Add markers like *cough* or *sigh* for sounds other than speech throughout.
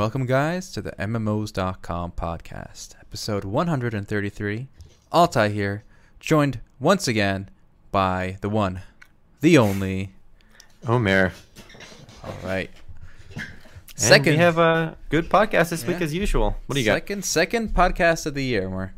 Welcome, guys, to the MMOs.com podcast, episode 133. Altai here, joined once again by the one, the only. Omer. All right. Second, we have a good podcast this week as usual. What do you second, Second podcast of the year. More.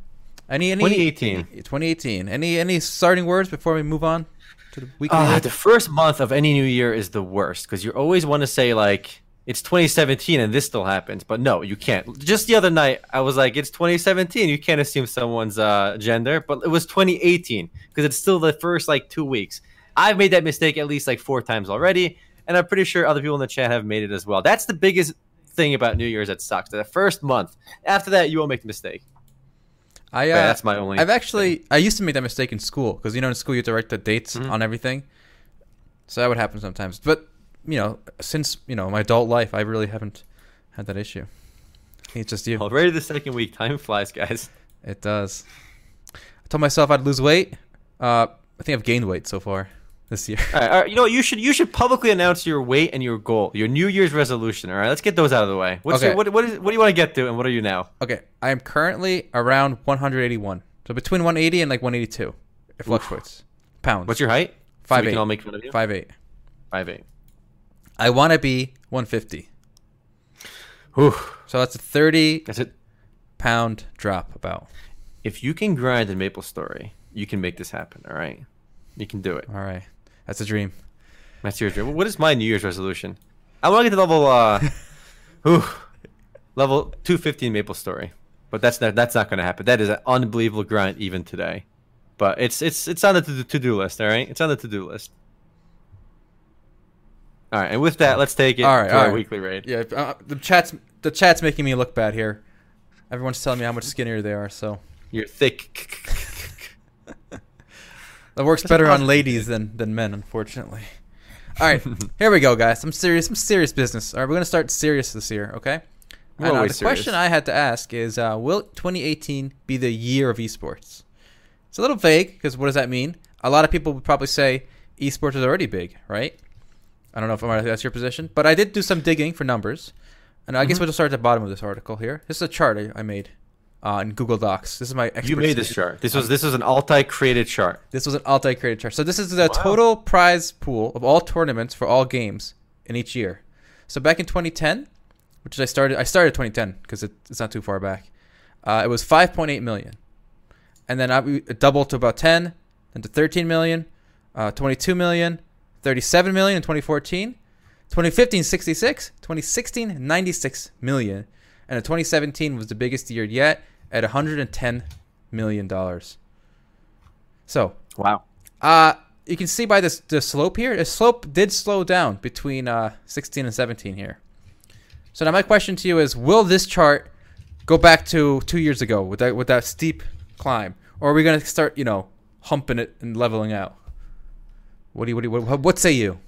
Any, any 2018. 2018. Any any starting words before we move on to the got? Ah, the first month of any new year is the worst because you always want to say like it's 2017 and this still happens, but no, you can't. Just the other night, I was like, it's 2017. You can't assume someone's uh, gender, but it was 2018 because it's still the first like two weeks. I've made that mistake at least like four times already, and I'm pretty sure other people in the chat have made it as well. That's the biggest thing about New Year's that sucks. The first month. After that, you won't make the mistake. i uh, that's my only. I've actually I used to make that mistake in school because you know in school you have to write the dates Mhm. on everything, so that would happen sometimes. But you know, since you know my adult life, I really haven't had that issue. It's just you. Already the second week. Time flies, guys. It does. I told myself I'd lose weight. Uh, I think I've gained weight so far this year. All right, all right, you know what? You should you should publicly announce your weight and your goal, your New Year's resolution. All right, let's get those out of the way. What's Okay. your, what what is what do you want to get to, and what are you now? Okay, I am currently around 181, so between 180 and like 182. It fluctuates. Pounds. What's your height? So Five we eight. can all make fun of you. five eight? Five eight. I want to be 150. Whew. So that's a 30 That's it. pound drop about. If you can grind in Maple Story, you can make this happen. All right, you can do it. All right, that's a dream. That's your dream. What is my New Year's resolution? I want to get to level uh, *laughs* whew, level 250 in Maple Story, but that's not that's not going to happen. That is an unbelievable grind even today. But it's it's it's on the to do list. All right, it's on the to do list. All right, and with that, let's take it All right, to all our right. weekly raid. Yeah, uh, the chat's the chat's making me look bad here. Everyone's telling me how much skinnier they are, so You're thick. *laughs* that works better on *laughs* ladies than than men, unfortunately. All right, *laughs* here we go, guys. I'm serious, I'm serious business. All right, we're gonna start serious this year, okay? We're And, uh, the always question. I had to ask is, uh, will 2018 be the year of esports? It's a little vague because what does that mean? A lot of people would probably say esports is already big, right? I don't know if I'm- that's your position, but I did do some digging for numbers, and I guess Mhm. we'll just start at the bottom of this article here. This is a chart I, I made uh, in Google Docs. This is my You made this chart. This was this was an Altai created chart. This was an Altai created chart. So this is the Wow. total prize pool of all tournaments for all games in each year. So back in 2010, which is I started, I started 2010 because it, it's not too far back. Uh, it was 5.8 million, and then I, doubled to about 10, then to 13 million, uh, 22 million, 37 million in 2014, 2015 66, 2016 96 million, and in 2017 was the biggest year yet at 110 million dollars. So Wow. uh, you can see by this the slope here. The slope did slow down between uh, 16 and 17 here. So now my question to you is: Will this chart go back to two years ago with that with that steep climb, or are we going to start, you know, humping it and leveling out? What do you what do you, what, what say you?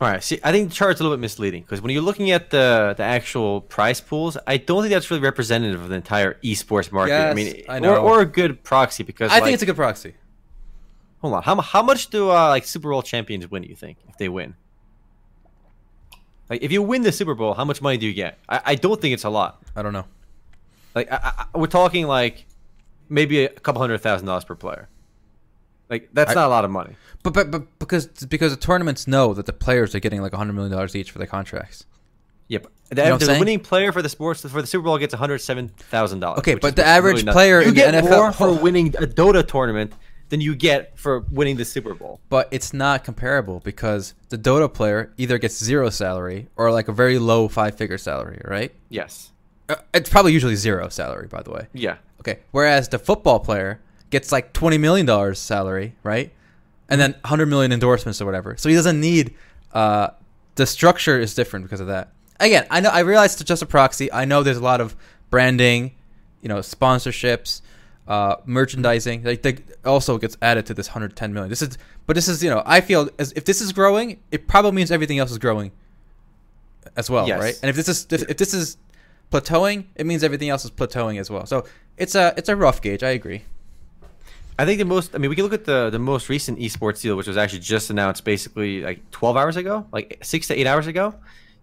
All right. See, I think the chart's a little bit misleading because when you're looking at the the actual price pools, I don't think that's really representative of the entire esports market. I mean, I Or, know. or a good proxy because I like, think it's a good proxy. hold on. How how much do uh, like Super Bowl champions win? You think if they win? Like if you win the Super Bowl, how much money do you get? I, I don't think it's a lot. I don't know. Like I, I, we're talking like maybe a couple hundred thousand dollars per player. Like that's I- not a lot of money. But, but but because because the tournaments know that the players are getting like 100 million dollars each for their contracts. Yep. The, know what the winning player for the sports for the Super Bowl gets one hundred seven thousand dollars. Okay, but the average player you in the get NFL more for winning a Dota tournament than you get for winning the Super Bowl. But it's not comparable because the Dota player either gets zero salary or like a very low five figure salary, right? Yes. Uh, It's probably usually zero salary, by the way. Yeah. Okay. Whereas the football player gets like twenty million dollars salary, right? And then hundred million endorsements or whatever. So he doesn't need. Uh, the structure is different because of that. Again, I know I realize it's just a proxy. I know there's a lot of branding, you know, sponsorships, uh, merchandising. Like they also gets added to this hundred ten million. This is, but this is you know, I feel as if this is growing, it probably means everything else is growing as well, Yes. right? And if this is if, if this is plateauing, it means everything else is plateauing as well. So it's a it's a rough gauge. I agree. I think the most. I mean, we can look at the the most recent esports deal, which was actually just announced, basically like 12 hours ago, like six to eight hours ago.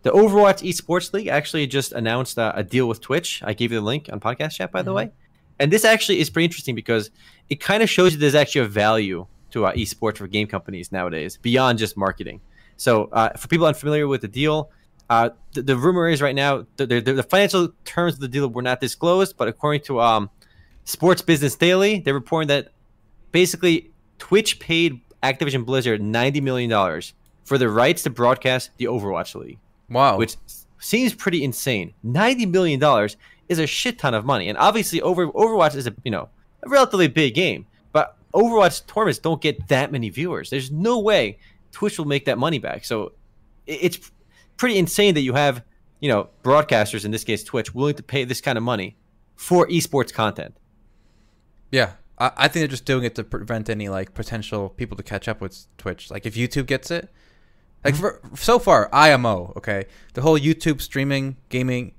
the Overwatch Esports League actually just announced uh, a deal with Twitch. I gave you the link on podcast chat, by the Mhm. way. And this actually is pretty interesting because it kind of shows you there's actually a value to uh, esports for game companies nowadays beyond just marketing. So, uh, for people unfamiliar with the deal, uh, the, the rumor is right now the, the, the financial terms of the deal were not disclosed, but according to um, Sports Business Daily, they're reporting that basically Twitch paid Activision Blizzard ninety million dollars for the rights to broadcast the Overwatch League, Wow. which seems pretty insane. Ninety million dollars is a shit ton of money, and obviously, over Overwatch is a you know a relatively big game, but Overwatch tournaments don't get that many viewers. There's no way Twitch will make that money back. So it's pretty insane that you have you know broadcasters in this case Twitch willing to pay this kind of money for esports content. Yeah, I, I think they're just doing it to prevent any like potential people to catch up with Twitch. Like if YouTube gets it, like mm-hmm. for, so far IMO, okay, the whole YouTube streaming gaming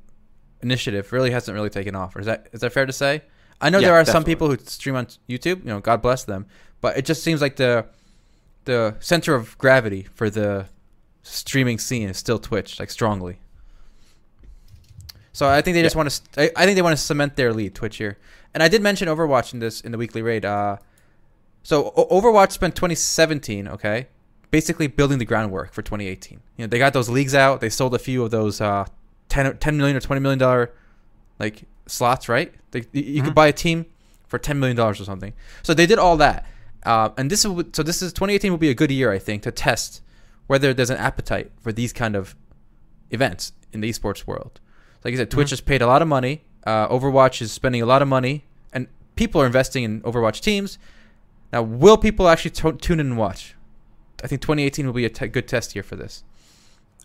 initiative really hasn't really taken off. Or is that is that fair to say? I know Yeah, there are some people who stream on YouTube. You know, God bless them, but it just seems like the the center of gravity for the streaming scene is still Twitch, like strongly. So I think they just want to. I, I think they want to cement their lead, Twitch here. And I did mention Overwatch in this in the weekly raid. Uh, so O- Overwatch spent 2017, okay, basically building the groundwork for 2018. You know, they got those leagues out. They sold a few of those uh, 10, 10 million or 20 million dollar like slots, right? They, you Mhm. could buy a team for 10 million dollars or something. So they did all that. Uh, and this is so this is 2018 will be a good year, I think, to test whether there's an appetite for these kind of events in the esports world. Like I said, Twitch has paid a lot of money. Uh, Overwatch is spending a lot of money, and people are investing in Overwatch teams. Now, will people actually to- tune in and watch? I think 2018 will be a good test year for this.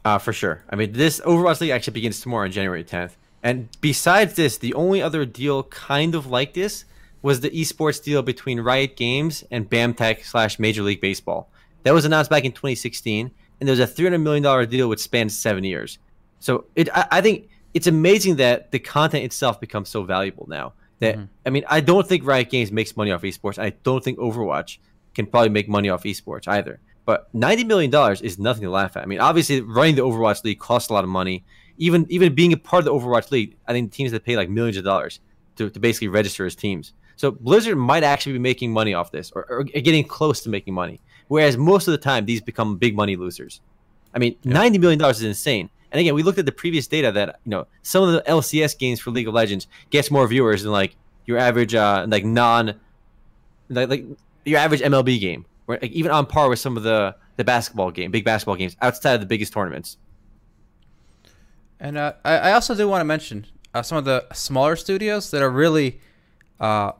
Uh, for sure. I mean, this Overwatch League actually begins tomorrow on January 10th. And besides this, the only other deal kind of like this was the esports deal between Riot Games and BAMTech slash Major League Baseball. That was announced back in 2016, and there was a $300 million deal which spans seven years. So it, I, I think it's amazing that the content itself becomes so valuable now. That Mhm. I mean, I don't think Riot Games makes money off esports. I don't think Overwatch can probably make money off esports either. But ninety million dollars is nothing to laugh at. I mean, obviously, running the Overwatch League costs a lot of money. Even even being a part of the Overwatch League, I think teams that pay like millions of dollars to, to basically register as teams. So Blizzard might actually be making money off this, or, or getting close to making money. Whereas most of the time, these become big money losers. I mean, ninety million dollars is insane. And again, we looked at the previous data that you know some of the LCS games for League of Legends gets more viewers than like your average uh like non like, like your average MLB game, or like even on par with some of the the basketball game, big basketball games outside of the biggest tournaments. And uh, I, I also do want to mention uh, some of the smaller studios that are really uh,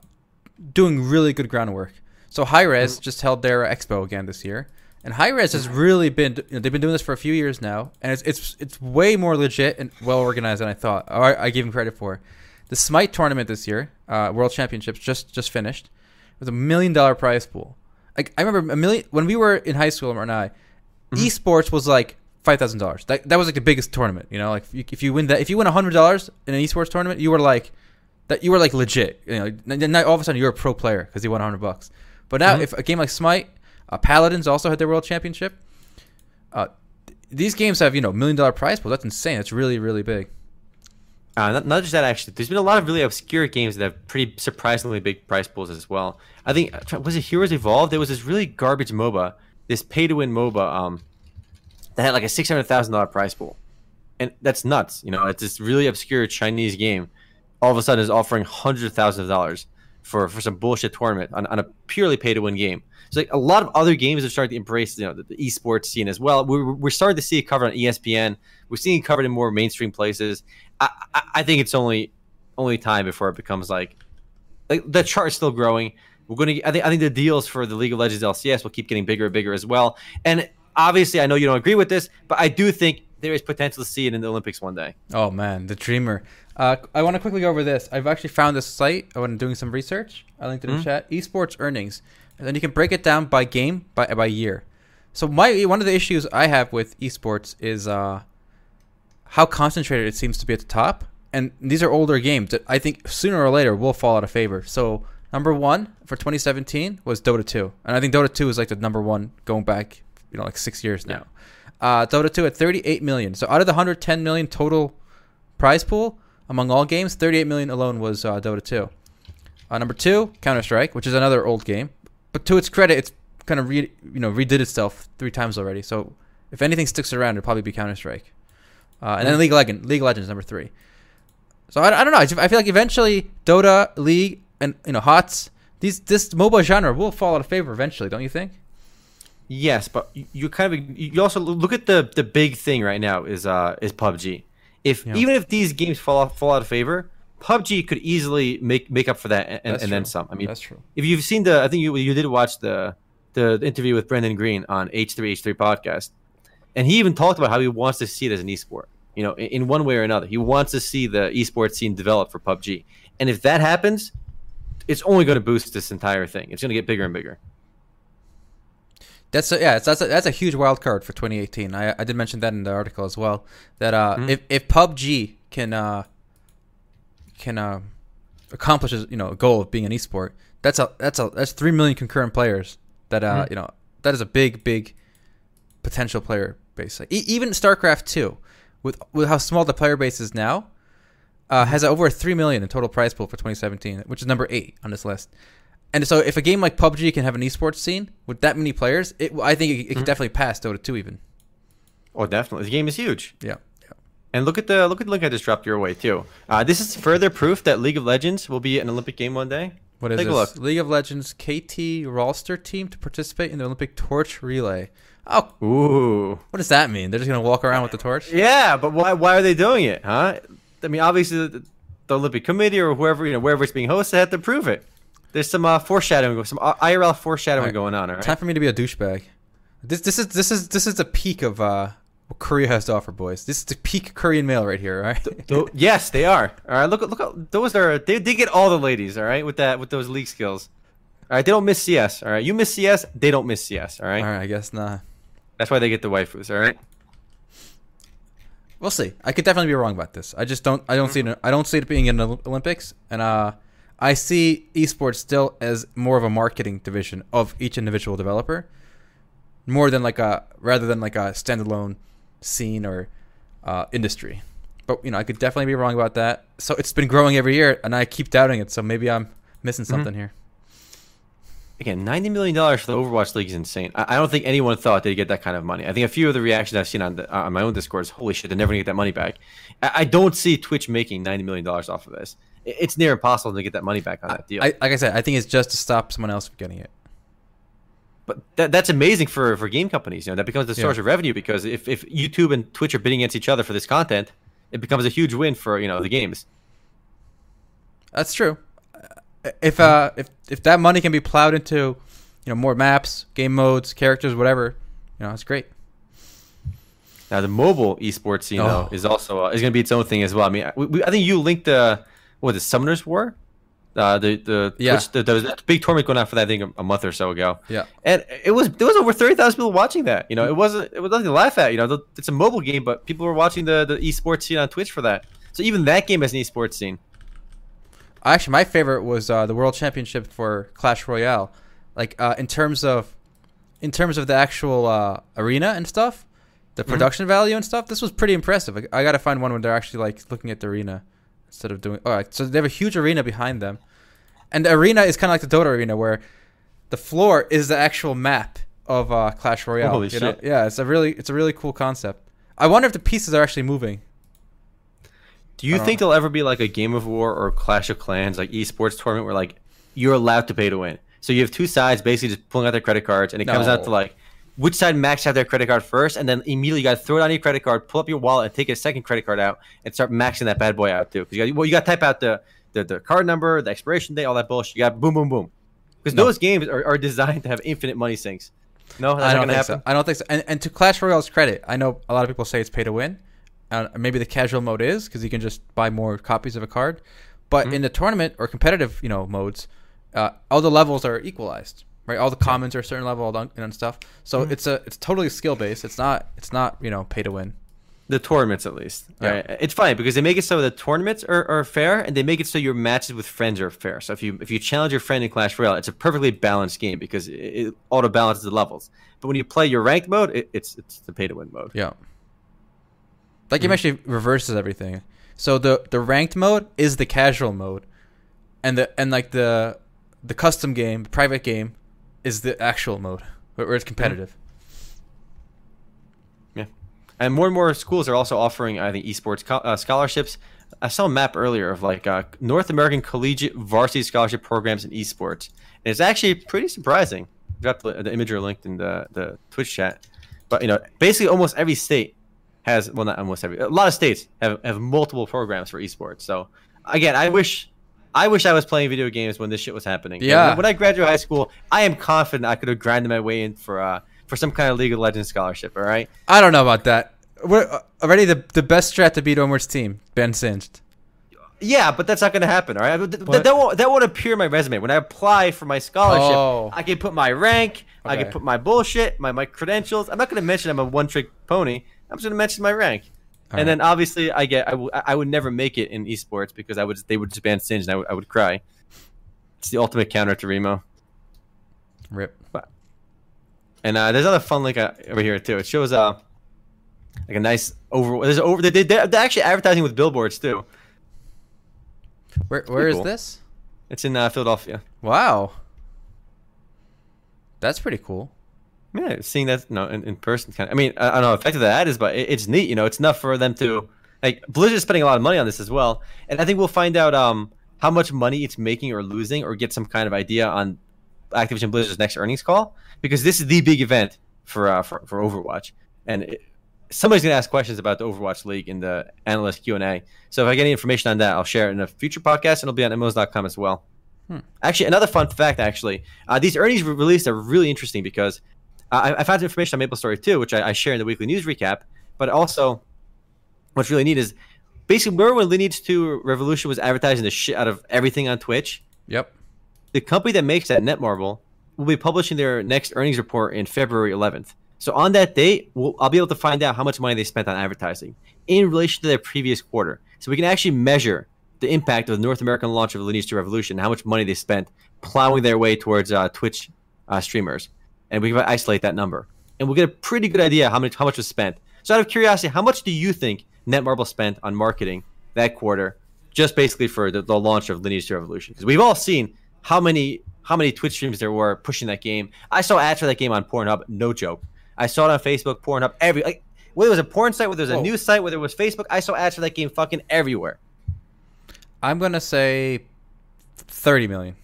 doing really good groundwork. So Hi-Rez just held their expo again this year, and Hi-Rez has really been you know, they've been doing this for a few years now, and it's it's it's way more legit and well organized than I thought. I, I gave them credit for. The Smite tournament this year, uh, World Championships just just finished. It was a million dollar prize pool. Like I remember a million when we were in high school, and I, esports was like five thousand dollars. That that was like the biggest tournament. You know, like if you, if you win that, if you win hundred dollars in an esports tournament, you were like that. You were like legit. You know, then all of a sudden you're a pro player because you won hundred bucks. But now, Mhm. if a game like Smite, uh, Paladins also had their world championship. Uh, th- these games have you know million dollar prize pools. That's insane. That's really really big. Uh, not, not just that, actually. There's been a lot of really obscure games that have pretty surprisingly big prize pools as well. I think uh, was it Heroes Evolved? There was this really garbage MOBA, this pay-to-win MOBA, um, that had like a six hundred thousand dollar prize pool, and that's nuts. You know, it's this really obscure Chinese game. All of a sudden, is offering hundreds of thousands of dollars for for some bullshit tournament on, on a purely pay-to-win game. So like a lot of other games have started to embrace you know the, the esports scene as well. We're, we're starting to see it covered on ESPN. We're seeing it covered in more mainstream places. I, I, I think it's only only time before it becomes like like the chart is still growing. We're going to. I think I think the deals for the League of Legends LCS will keep getting bigger and bigger as well. And obviously, I know you don't agree with this, but I do think there is potential to see it in the Olympics one day. Oh man, the dreamer. Uh, I want to quickly go over this. I've actually found this site when doing some research. I linked it in Mhm. chat. Esports earnings, and then you can break it down by game by by year. So my one of the issues I have with esports is uh, how concentrated it seems to be at the top, and these are older games that I think sooner or later will fall out of favor. So number one for 2017 was Dota 2, and I think Dota 2 is like the number one going back you know like six years now. Uh, Dota 2 at 38 million. So out of the 110 million total prize pool among all games, 38 million alone was uh, Dota 2. Uh, number two, Counter Strike, which is another old game, but to its credit, it's kind of re- you know redid itself three times already. So if anything sticks around, it'll probably be Counter Strike. Uh, and then League of Legends, League of Legends number three. So I, I don't know. I I feel like eventually Dota, League, and you know HOTS, these this MOBA genre will fall out of favor eventually. Don't you think? Yes, but you- you kind of you also look at the the big thing right now is uh is PUBG. If Yeah. even if these games fall off, fall out of favor, PUBG could easily make make up for that and, and then some. I mean, That's true. if you've seen the, I think you you did watch the the interview with Brendan Greene on H3H3 podcast, and he even talked about how he wants to see it as an esport. You know, in, in one way or another, he wants to see the esports scene develop for PUBG. And if that happens, it's only going to boost this entire thing. It's going to get bigger and bigger. That's a, yeah, it's, that's a, that's a huge wild card for 2018. I, I did mention that in the article as well. That uh, Mhm. if if PUBG can uh, can uh, accomplish you know a goal of being an esport, that's a that's a that's three million concurrent players. That uh, Mhm. you know that is a big big potential player base. Like, e- even StarCraft two, with with how small the player base is now, uh, has over three million in total prize pool for 2017, which is number eight on this list. And so, if a game like PUBG can have an esports scene with that many players, it, I think it, it could Mhm. definitely pass Dota 2 even. Oh, definitely. The game is huge. Yeah. And look at the look at the link I just dropped your way too. Uh, this is further proof that League of Legends will be an Olympic game one day. What is Take a this? look. League of Legends KT Rolster team to participate in the Olympic torch relay. Oh, Ooh. what does that mean? They're just gonna walk around with the torch? Yeah, but why why are they doing it, huh? I mean, obviously the, the Olympic Committee or whoever you know wherever it's being hosted had to prove it. There's some uh, foreshadowing, some uh, IRL foreshadowing Alright. going on. All right. Time for me to be a douchebag. This this is this is this is the peak of uh, what Korea has to offer, boys. This is the peak Korean male right here. All right. Tho- *laughs* yes, they are. All right, look, look, at- those are they, they get all the ladies. All right, with that, with those league skills. All right, they don't miss CS. All right, you miss CS, they don't miss CS. All right, all right. I guess not. that's why they get the waifus. All right. We'll see. I could definitely be wrong about this. I just don't. I don't see it. I don't see it being in the Olympics, and uh, I see esports still as more of a marketing division of each individual developer, more than like a rather than like a standalone scene or uh, industry. But you know, I could definitely be wrong about that. So it's been growing every year, and I keep doubting it. So maybe I'm missing something here. Again, ninety million dollars for the Overwatch League is insane. I, I don't think anyone thought they'd get that kind of money. I think a few of the reactions I've seen on the, on my own Discord is, "Holy shit, they're never gonna get that money back." I, I don't see Twitch making ninety million dollars off of this. It- It's near impossible to get that money back on that deal. I, like I said, I think it's just to stop someone else from getting it. But that, that's amazing for, for game companies. You know, that becomes the source Yeah. of revenue because if, if YouTube and Twitch are bidding against each other for this content, it becomes a huge win for you know the games. That's true. If uh if if that money can be plowed into, you know, more maps, game modes, characters, whatever, you know, it's great. Now the mobile esports scene Oh. though is also uh, is going to be its own thing as well. I mean, I- we, we, I think you linked the what the Summoners War, uh, the the Yeah. Twitch, the, there was a big tournament going on for that I think a, month or so ago. Yeah. and it was there was over thirty thousand people watching that. You know, it wasn't it was nothing to laugh at. You know, it's a mobile game, but people were watching the the esports scene on Twitch for that. So even that game has an esports scene. Actually, my favorite was uh, the World Championship for Clash Royale. Like uh, in terms of in terms of the actual uh, arena and stuff, the Mm-hmm. production value and stuff, this was pretty impressive. I, I got to find one when they're actually like looking at the arena instead of doing. All right, so they have a huge arena behind them, and the arena is kind of like the Dota arena where the floor is the actual map of uh, Clash Royale. Holy you know? shit. Yeah, it's a really it's a really cool concept. I wonder if the pieces are actually moving. Do you think there'll ever be like a Game of War or Clash of Clans like esports tournament where like you're allowed to pay to win? So you have two sides basically just pulling out their credit cards, and it comes out to like which side maxed out their credit card first, and then immediately you got to throw it on your credit card, pull up your wallet, and take a second credit card out, and start maxing that bad boy out too. Because you got well, you got to type out the, the the card number, the expiration date, all that bullshit. You got boom, boom, boom. Because No. those games are, are designed to have infinite money sinks. No, that's I not don't gonna think happen. so. I don't think so. And, and to Clash Royale's credit, I know a lot of people say it's pay to win. Uh, maybe the casual mode is because you can just buy more copies of a card. But Mhm. in the tournament or competitive, you know, modes, uh, all the levels are equalized, right? All the commons are a certain level and stuff. So Mhm. it's a it's totally skill based. It's not it's not you know pay to win. The tournaments, at least. Yeah. Right? It's fine because they make it so the tournaments are, are fair, and they make it so your matches with friends are fair. So if you if you challenge your friend in Clash Royale, it's a perfectly balanced game because it, it auto balances the levels. But when you play your ranked mode, it, it's it's the pay to win mode. Yeah. That game Mhm. actually reverses everything. So the the ranked mode is the casual mode, and the and like the the custom game, the private game, is the actual mode where it's competitive. Yeah, and more and more schools are also offering, I think, esports uh, scholarships. I saw a map earlier of like uh, North American collegiate varsity scholarship programs in esports, and it's actually pretty surprising. Got the, the Imgur linked in the the Twitch chat, but you know, basically almost every state has well, not almost every, a lot of states have have multiple programs for esports. So again, I wish. I wish I was playing video games when this shit was happening. Yeah. When, when I graduated high school, I am confident I could have grinded my way in for uh for some kind of League of Legends scholarship. All right. I don't know about that. We're uh, already the the best strat to beat Omer's team. Ben Singed. Yeah, but that's not going to happen. All right, Th- th- that won't that won't appear in my resume when I apply for my scholarship. Oh. I can put my rank. okay. I can put my bullshit, my my credentials. I'm not going to mention I'm a one trick pony. I'm just going to mention my rank. All and right. then obviously I get I, w- I would never make it in esports because I would they would just ban Singe and I would, I would cry. It's the ultimate counter to Remo. Rip. And uh, there's another fun link uh, over here too. It shows uh like a nice over. There's over. They, they, they're actually advertising with billboards too. Where where is cool. this? It's in uh, Philadelphia. Wow. That's pretty cool. Yeah, seeing that no in, in person kind of. I mean, I, I don't know how effective that is, but it, it's neat. You know, it's enough for them to like Blizzard's spending a lot of money on this as well, and I think we'll find out um how much money it's making or losing, or get some kind of idea on Activision Blizzard's next earnings call because this is the big event for uh, for, for Overwatch, and it, somebody's gonna ask questions about the Overwatch League in the analyst Q and A. So if I get any information on that, I'll share it in a future podcast, and it'll be on MMOs.com as well. Hmm. Actually, another fun fact. Actually, uh, these earnings re- released are really interesting because I, I found information on MapleStory too, which I, I share in the weekly news recap. But also, what's really neat is basically remember when Lineage 2 Revolution was advertising the shit out of everything on Twitch? Yep. The company that makes that, Netmarble, will be publishing their next earnings report in February 11th. So on that date, we'll, I'll be able to find out how much money they spent on advertising in relation to their previous quarter. So we can actually measure the impact of the North American launch of Lineage 2 Revolution, how much money they spent plowing their way towards uh, Twitch uh, streamers, and we can isolate that number, and we'll get a pretty good idea how much how much was spent. So out of curiosity, how much do you think Netmarble spent on marketing that quarter, just basically for the, the launch of Lineage 2 Revolution? Because we've all seen how many how many Twitch streams there were pushing that game. I saw ads for that game on Pornhub, no joke. I saw it on Facebook, Pornhub, every like whether it was a porn site, whether it was a Whoa. news site, whether it was Facebook, I saw ads for that game fucking everywhere. I'm gonna say thirty million.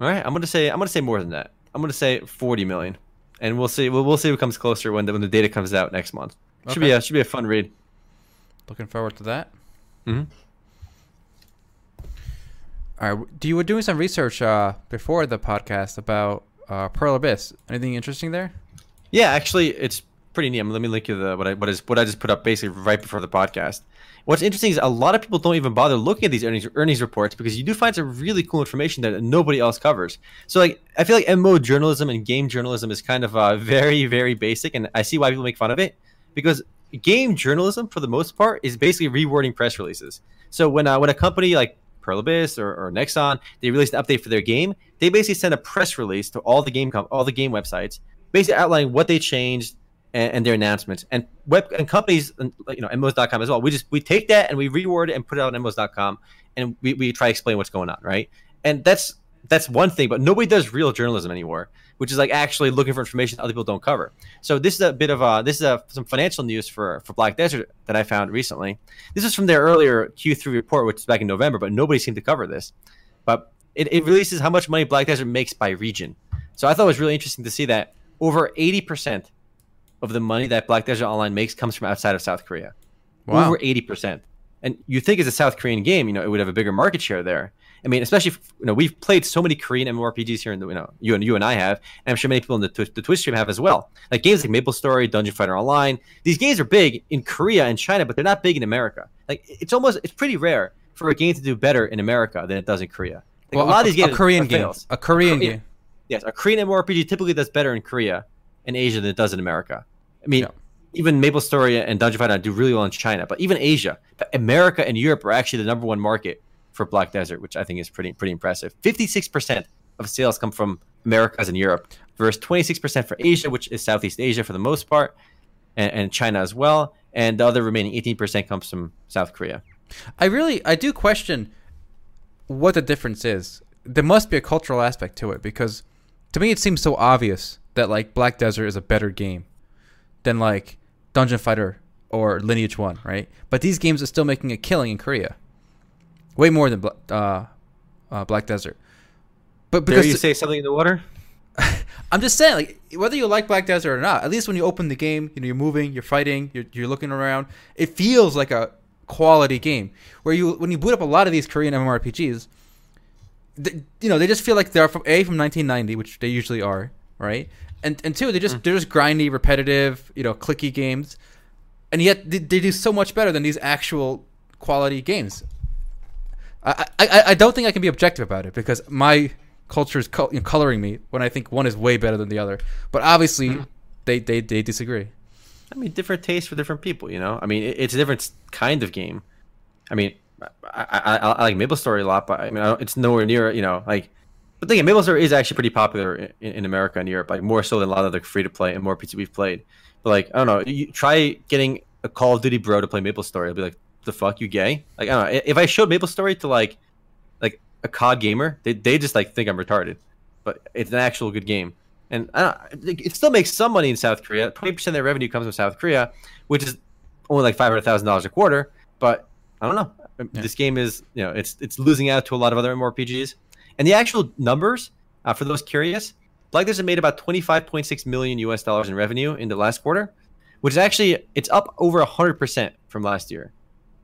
All right, I'm gonna say I'm gonna say more than that. I'm gonna say 40 million, and we'll see. We'll, we'll see what comes closer when the, when the data comes out next month. Should be Okay. a should be a fun read. Looking forward to that. hmm All right. Do you were doing some research uh, before the podcast about uh, Pearl Abyss? Anything interesting there? Yeah, actually, it's pretty neat. Let me link you the what I what is what I just put up basically right before the podcast. What's interesting is a lot of people don't even bother looking at these earnings earnings reports because you do find some really cool information that nobody else covers. So like I feel like MMO journalism and game journalism is kind of uh, *laughs* very very basic, and I see why people make fun of it because game journalism for the most part is basically rewording press releases. So when uh, when a company like Pearl Abyss or, or Nexon they release an update for their game, they basically send a press release to all the game com- all the game websites, basically outlining what they changed and, and their announcements. And web and companies, and, you know, MMOs.com as well. We just we take that and we reword it and put it on MMOs.com, and we, we try to explain what's going on, right? And that's that's one thing, but nobody does real journalism anymore, which is like actually looking for information other people don't cover. So this is a bit of a this is a, some financial news for for Black Desert that I found recently. This is from their earlier Q3 report, which is back in November, but nobody seemed to cover this. But it, it releases how much money Black Desert makes by region. So I thought it was really interesting to see that over 80% of the money that Black Desert Online makes comes from outside of South Korea. Wow. Over 80%. And you think as a South Korean game, you know, it would have a bigger market share there. I mean, especially if, you know, we've played so many Korean MMORPGs here in the, you know, you and you and I have, and I'm sure many people in the, Twitch the Twitch stream have as well. Like games like Maple Story, Dungeon Fighter Online. These games are big in Korea and China, but they're not big in America. Like it's almost it's pretty rare for a game to do better in America than it does in Korea. Like, Well, a lot of these games a Korean game. fails. A Korean Korea- game. Yes, a Korean MMORPG typically does better in Korea and Asia than it does in America. I mean, Yeah. even Maple Story and Dungeon Fighter do really well in China, but even Asia, America and Europe are actually the number one market for Black Desert, which I think is pretty pretty impressive. Fifty six percent of sales come from Americas and Europe, versus twenty six percent for Asia, which is Southeast Asia for the most part, and, and China as well, and the other remaining eighteen percent comes from South Korea. I really I do question what the difference is. There must be a cultural aspect to it because to me it seems so obvious that like Black Desert is a better game than like Dungeon Fighter or Lineage One, right? But these games are still making a killing in Korea, way more than uh, uh, Black Desert. But because Dare you say something in the water? *laughs* I'm just saying, like whether you like Black Desert or not, at least when you open the game, you know you're moving, you're fighting, you're, you're looking around. It feels like a quality game. Where you when you boot up a lot of these Korean MMORPGs, they, you know they just feel like they're from a from 1990, which they usually are, right? And and two, they just mm. they're just grindy, repetitive, you know, clicky games, and yet they, they do so much better than these actual quality games. I, I, I don't think I can be objective about it because my culture is co- coloring me when I think one is way better than the other. But obviously, mm. they, they they disagree. I mean, different tastes for different people. You know, I mean, it's a different kind of game. I mean, I, I, I like Maple Story a lot, but I mean, I it's nowhere near you know like. But thing, Maple Story is actually pretty popular in, in America and Europe, like more so than a lot of the free to play and more pieces we've played. But like, I don't know, you try getting a Call of Duty bro to play Maple Story. I'll be like, the fuck, you gay? Like, I don't know. If I showed Maple Story to like, like a COD gamer, they they just like think I'm retarded. But it's an actual good game and it still makes some money in South Korea. Twenty percent of their revenue comes from South Korea, which is only like five hundred thousand dollars a quarter. But I don't know. Yeah. This game is you know it's it's losing out to a lot of other MMORPGs. And the actual numbers uh, for those curious, Black Desert made about twenty five point six million US dollars in revenue in the last quarter, which is actually it's up over hundred percent from last year,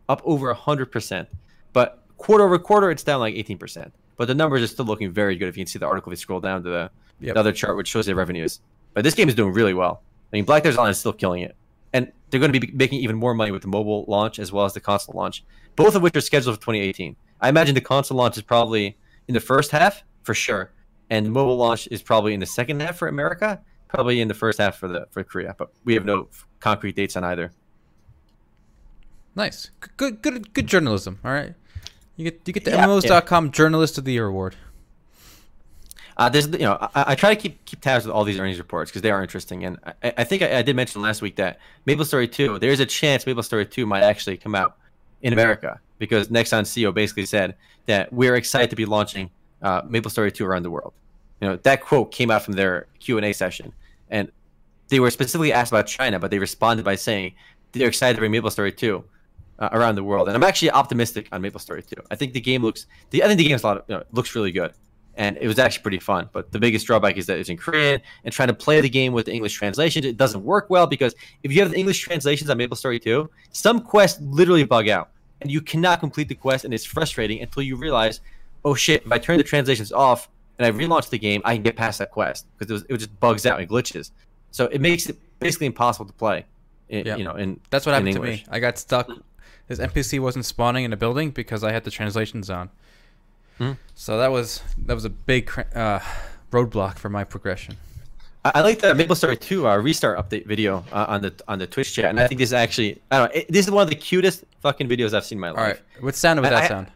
up over hundred percent. But quarter over quarter, it's down like eighteen percent. But the numbers are still looking very good if you can see the article if you scroll down to the yep. the other chart which shows their revenues. But this game is doing really well. I mean, Black Desert Online is still killing it, and they're going to be making even more money with the mobile launch as well as the console launch, both of which are scheduled for 2018. I imagine the console launch is probably in the first half for sure, and the mobile launch is probably in the second half for America, probably in the first half for the for Korea. But we have no concrete dates on either. Nice, good, good, good journalism. All right, you get you get the yeah, MMOs.com yeah. Journalist of the Year award. Uh, there's, you know, I, I, try to keep keep tabs with all these earnings reports because they are interesting, and I, I think I, I, did mention last week that Maple Story 2, there's a chance Maple Story 2 might actually come out in America because Nexon CEO basically said that we're excited to be launching uh, Maple Story 2 around the world. You know, that quote came out from their Q and A session, and they were specifically asked about China, but they responded by saying they're excited to bring Maple Story 2 uh, around the world. And I'm actually optimistic on Maple Story 2. I think the game looks, the, I think the game a lot you know, looks really good and it was actually pretty fun. But the biggest drawback is that it's in Korean, and trying to play the game with the English translations, it doesn't work well because if you have the English translations on Maple Story 2, some quests literally bug out, and you cannot complete the quest, and it's frustrating until you realize, oh shit, if I turn the translations off and I relaunch the game, I can get past that quest because it, was, it just bugs out and glitches. So it makes it basically impossible to play. In, yeah. you know, and that's what happened to me. I got stuck. This NPC wasn't spawning in a building because I had the translations on. Mm. So that was that was a big uh, roadblock for my progression. I, like the Maple Story 2 uh, restart update video uh, on the on the Twitch chat, and I think this is actually I don't know. It, this is one of the cutest fucking videos I've seen in my life. All right, what sound was that I, sound?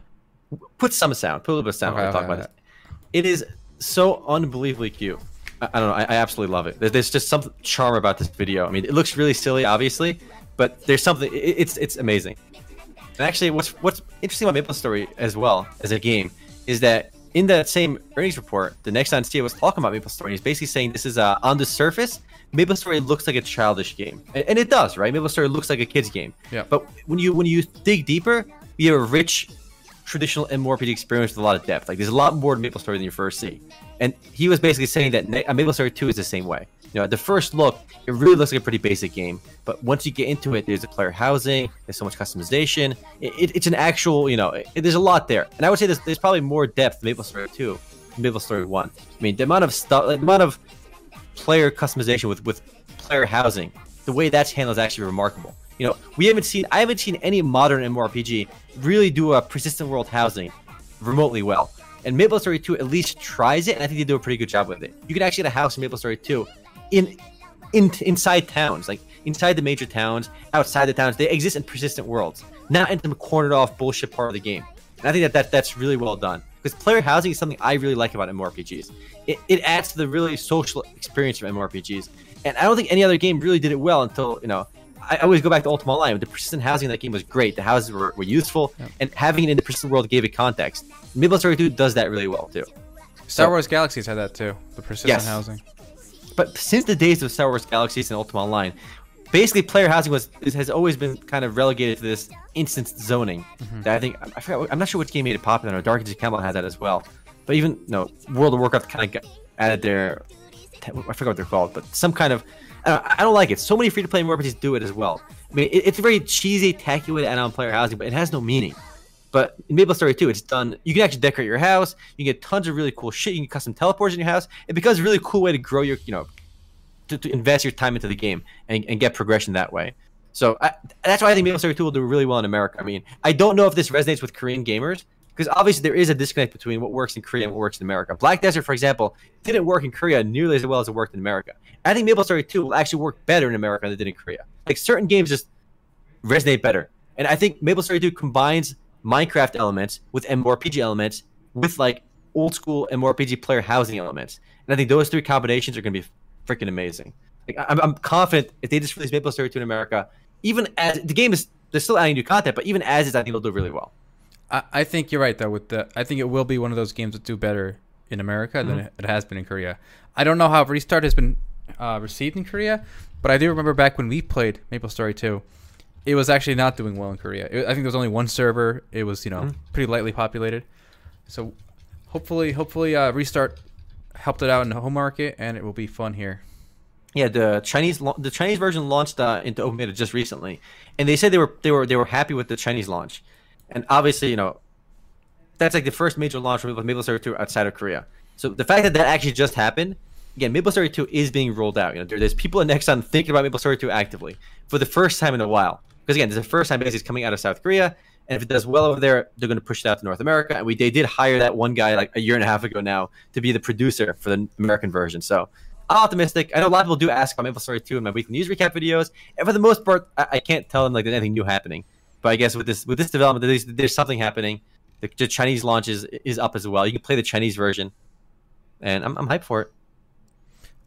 Put some sound. Put a little bit of sound. Okay, okay, talk okay. about it. It is so unbelievably cute. I, I don't know. I, I, absolutely love it. There's just some charm about this video. I mean, it looks really silly, obviously, but there's something. It, it's it's amazing. And actually, what's what's interesting about Maple Story as well as a game is that in that same earnings report, the Nexon CEO was talking about MapleStory. He's basically saying this is uh, on the surface, MapleStory looks like a childish game, and, it does, right? MapleStory looks like a kid's game. Yeah. But when you when you dig deeper, you have a rich traditional MMORPG experience with a lot of depth. Like there's a lot more to Maple Story than you first see. And he was basically saying that Maple Story 2 is the same way. You know, at the first look, it really looks like a pretty basic game. But once you get into it, there's a player housing, there's so much customization. It, it, it's an actual, you know, it, there's a lot there. And I would say there's, there's probably more depth Maple Story 2 than Maple Story 1. I mean, the amount of stuff, the amount of player customization with, with player housing, the way that's handled is actually remarkable. You know, we haven't seen, I haven't seen any modern MMORPG really do a persistent world housing remotely well. And Maple Story 2 at least tries it, and I think they do a pretty good job with it. You can actually get a house in Maple Story 2 in in, inside towns, like inside the major towns, outside the towns. They exist in persistent worlds, not in some cornered off bullshit part of the game. And I think that, that that's really well done because player housing is something I really like about MMORPGs. It, it adds to the really social experience of MMORPGs, and I don't think any other game really did it well until you know. I always go back to Ultima Online. The persistent housing in that game was great. The houses were, were useful, Yeah. and having it in the persistent world gave it context. Maple Story 2 does that really well too. Star So- Wars Galaxies had that too. The persistent Yes. housing. But since the days of Star Wars Galaxies and Ultima Online, basically player housing was has always been kind of relegated to this instance zoning. Mm-hmm. That I think I forgot, I'm not sure which game made it popular. No, Dark Ages Camelot had that as well. But even no, World of Warcraft kind of added their I forgot what they're called, but some kind of I don't, I don't like it. So many free to play RPGs do it as well. I mean, it, it's a very cheesy, tacky way to add on player housing, but it has no meaning. But in Maple Story 2, it's done. You can actually decorate your house. You can get tons of really cool shit. You can custom teleports in your house. It becomes a really cool way to grow your, you know, to, to invest your time into the game and, and get progression that way. So I, that's why I think Maple Story 2 will do really well in America. I mean, I don't know if this resonates with Korean gamers because obviously there is a disconnect between what works in Korea and what works in America. Black Desert, for example, didn't work in Korea nearly as well as it worked in America. I think Maple Story 2 will actually work better in America than it did in Korea. Like certain games just resonate better. And I think Maple Story 2 combines Minecraft elements with MMORPG elements with like old school MMORPG player housing elements. And I think those three combinations are going to be freaking amazing. Like I'm, I'm confident if they just release Maple Story 2 in America, even as the game is they're still adding new content, but even as is, I think it'll do really well. I, I think you're right though. With the, I think it will be one of those games that do better in America than Mhm. it, it has been in Korea. I don't know how Restart has been uh, received in Korea, but I do remember back when we played Maple Story 2, it was actually not doing well in Korea. It, I think there was only one server. It was you know Mhm. pretty lightly populated. So hopefully, hopefully uh, Restart helped it out in the home market, and it will be fun here. Yeah, the Chinese the Chinese version launched uh, into open beta just recently, and they said they were they were they were happy with the Chinese launch, and obviously you know that's like the first major launch for Maple Story 2 outside of Korea. So the fact that that actually just happened, again, Maple Story 2 is being rolled out. You know, there, there's people at Nexon thinking about Maple Story 2 actively for the first time in a while. Because again, this is the first time basically it's coming out of South Korea, and if it does well over there, they're going to push it out to North America. And we they did hire that one guy like a year and a half ago now to be the producer for the American version. So I'm optimistic. I know a lot of people do ask about Maple Story 2 in my weekly news recap videos, and for the most part, I, I can't tell them like there's anything new happening. But I guess with this with this development, there's, there's something happening. The, the Chinese launch is, is up as well. You can play the Chinese version, and I'm, I'm hyped for it.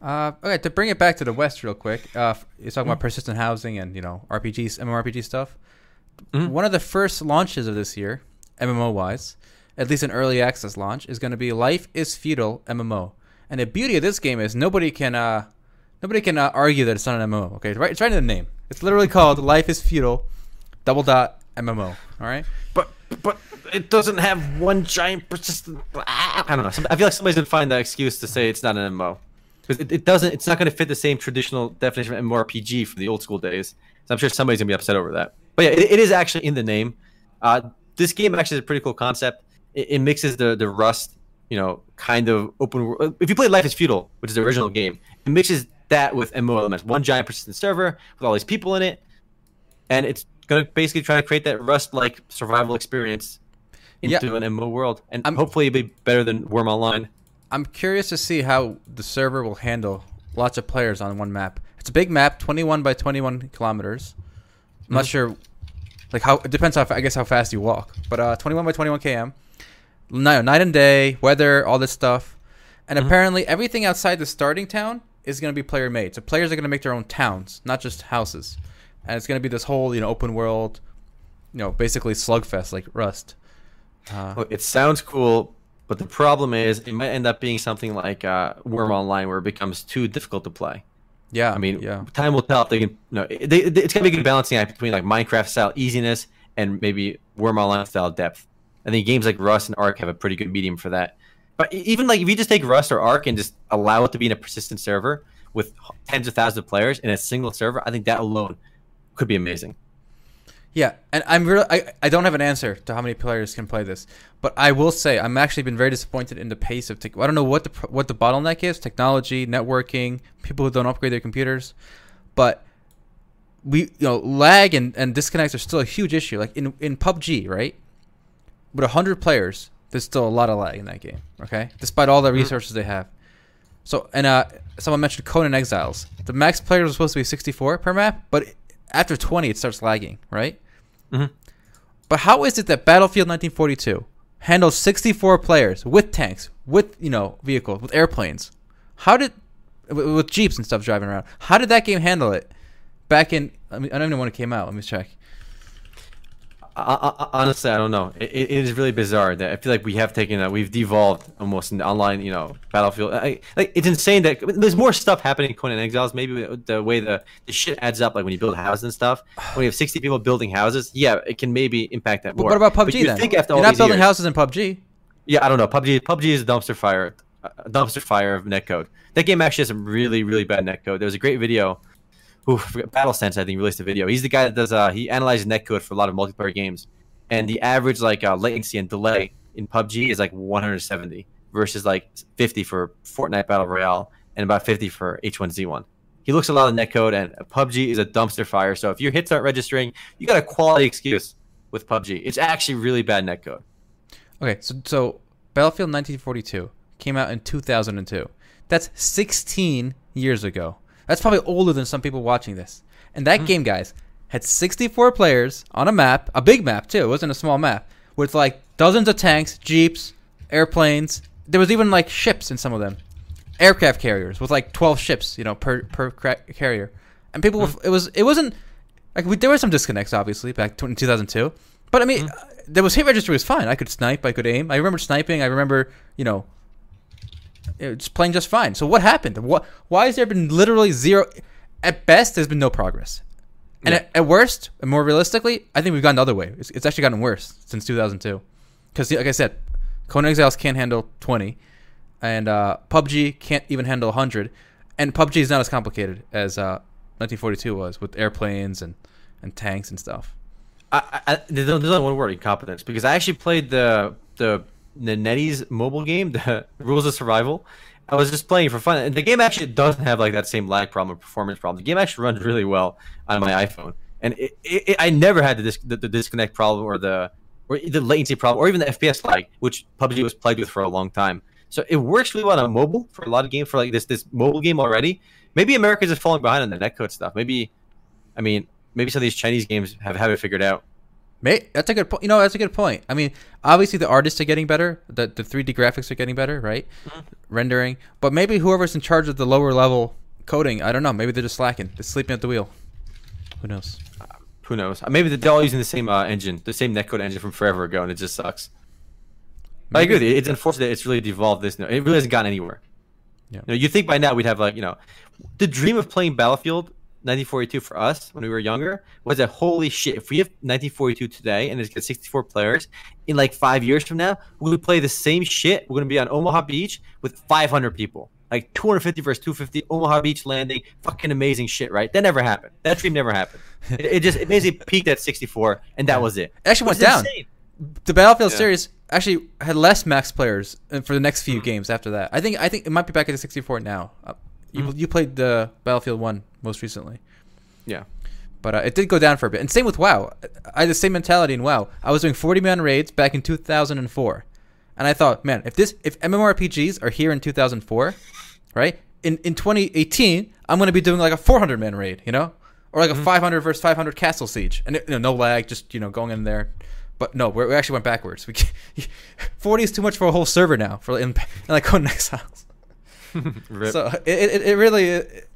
Uh, okay, to bring it back to the West real quick, uh, you're talking Mm-hmm. about persistent housing and you know RPGs, MMORPG stuff. Mhm. One of the first launches of this year, MMO wise, at least an early access launch, is going to be Life is Feudal MMO. And the beauty of this game is nobody can uh, nobody can uh, argue that it's not an MMO. Okay, it's right, it's right in the name. It's literally called *laughs* Life is Feudal, double dot MMO. All right. But but it doesn't have one giant persistent. I don't know. I feel like somebody's gonna find that excuse to say it's not an MMO because it, it doesn't. It's not gonna fit the same traditional definition of MMORPG from the old school days. So I'm sure somebody's gonna be upset over that. But yeah, it, it is actually in the name. Uh, this game actually is a pretty cool concept. It, it mixes the the Rust, you know, kind of open. world. If you play Life is Feudal, which is the original game, it mixes that with MMO elements. One giant persistent server with all these people in it, and it's gonna basically try to create that Rust-like survival experience Yeah. into an MMO world, and I'm- hopefully it'll be better than Wurm Online. I'm curious to see how the server will handle lots of players on one map. It's a big map, 21 by 21 kilometers. I'm not sure, like how it depends how fa- I guess how fast you walk, but uh, 21 by 21 km. No, night and day, weather, all this stuff, and apparently everything outside the starting town is going to be player made. So players are going to make their own towns, not just houses, and it's going to be this whole you know open world, you know basically slugfest like Rust. Uh, Look, it sounds cool, but the problem is it might end up being something like uh, Wurm Online, where it becomes too difficult to play. yeah, I mean, yeah. time will tell if they can. No, they, they, it's gonna be a good balancing act between like Minecraft style easiness and maybe Wurm Online style depth. I think games like Rust and Ark have a pretty good medium for that. But even like if you just take Rust or Ark and just allow it to be in a persistent server with tens of thousands of players in a single server, I think that alone could be amazing. Yeah, and I'm really I, I don't have an answer to how many players can play this, but I will say I'm actually been very disappointed in the pace of tech. I don't know what the what the bottleneck is, technology, networking, people who don't upgrade their computers, but we you know lag and, and disconnects are still a huge issue. Like in in PUBG, right? With hundred players, there's still a lot of lag in that game. Okay, despite all the resources they have. So and uh, someone mentioned Conan Exiles. The max players was supposed to be 64 per map, but after 20 it starts lagging, right? Mhm. But how is it that Battlefield 1942 handles 64 players with tanks, with you know vehicles, with airplanes? How did with with jeeps and stuff driving around? How did that game handle it back in? I, mean, I don't even know when it came out. Let me check. I, I, honestly, I don't know. It, it is really bizarre that I feel like we have taken a, we've devolved almost in online, you know, battlefield. I, like it's insane that there's more stuff happening in Conan Exiles. Maybe the way the, the shit adds up, like when you build houses and stuff. When you have 60 people building houses, yeah, it can maybe impact that But more. what about But PUBG you then? Think after You're all not building years- houses in PUBG. Yeah, I don't know. PUBG PUBG is a dumpster fire, a dumpster fire of netcode. That game actually has some really really bad netcode. There was a great video. Who Battle Sense I think released a video. He's the guy that does uh he analyzes netcode for a lot of multiplayer games, and the average like uh, latency and delay in PUBG is like 170 versus like 50 for Fortnite Battle Royale and about 50 for H1Z1. He looks a lot of netcode, and PUBG is a dumpster fire. So if your hits aren't registering, you got a quality excuse with PUBG. It's actually really bad netcode. Okay, so so Battlefield 1942 came out in 2002. That's 16 years ago. That's probably older than some people watching this. And that hmm. game, guys, had 64 players on a map, a big map too. It wasn't a small map with like dozens of tanks, jeeps, airplanes. There was even like ships in some of them, aircraft carriers with like 12 ships, you know, per per cra- carrier. And people, hmm. were, it was it wasn't like we, there were some disconnects obviously back in 2002. But I mean, hmm. uh, there was hit registry was fine. I could snipe, I could aim. I remember sniping. I remember, you know, just playing just fine. So what happened? What? Why has there been literally zero? At best, there's been no progress. And Yeah. at, at worst, and more realistically, I think we've gone the other way. It's, it's actually gotten worse since 2002. Because, like I said, Conan Exiles can't handle 20, and uh, PUBG can't even handle 100. And PUBG is not as complicated as uh, 1942 was with airplanes and, and tanks and stuff. I, I, there's only one word: incompetence. Because I actually played the the NetEase mobile game, *laughs* the Rules of Survival. I was just playing for fun, and the game actually doesn't have like that same lag problem or performance problem. The game actually runs really well on my iPhone, and it, it, it- I never had the, the, the disconnect problem or the or the latency problem or even the FPS lag, which PUBG was plagued with for a long time. So it works really well on mobile for a lot of games for like this this mobile game already. Maybe America's just falling behind on the netcode stuff. Maybe, I mean, maybe some of these Chinese games have have it figured out. May that's a good point. You know, that's a good point. I mean, obviously the artists are getting better. The the 3D graphics are getting better, right? Rendering. But maybe whoever's in charge of the lower level coding, I don't know. Maybe they're just slacking. They're sleeping at the wheel. Who knows? Who knows? Uh, Maybe they're all using the same uh, engine, the same netcode engine from forever ago, and it just sucks. But I agree. with you. It's unfortunate it's really devolved. This, it really hasn't gotten anywhere. Yeah. You know, you think by now we'd have like you know, the dream of playing Battlefield 1942 for us when we were younger was that holy shit, if we have 1942 today and it's got 64 players, in like five years from now, we would play the same shit. We're gonna be on Omaha Beach with 500 people, like 250 versus 250, Omaha Beach landing, fucking amazing shit, right? That never happened. That dream never happened. *laughs* it, it just it basically peaked at 64, and that was it. It actually went is down. insane. The Battlefield Yeah. series actually had less max players uh, for the next few games after that. I think I think it might be back at 64 now. Uh, you you played the Battlefield 1 most recently. Yeah. But uh, it did go down for a bit. And same with WoW. I had the same mentality in WoW. I was doing 40 man raids back in 2004. And I thought, man, if this if MMORPGs are here in 2004, right? In in 2018, I'm going to be doing like a 400 man raid, you know? Or like a 500 versus 500 castle siege. And it, you know, no lag, just, you know, going in there. But no, we're, we actually went backwards. We *laughs* 40 is too much for a whole server now for in, in *laughs* like Conan Exiles. *laughs* So it, it, it really, it,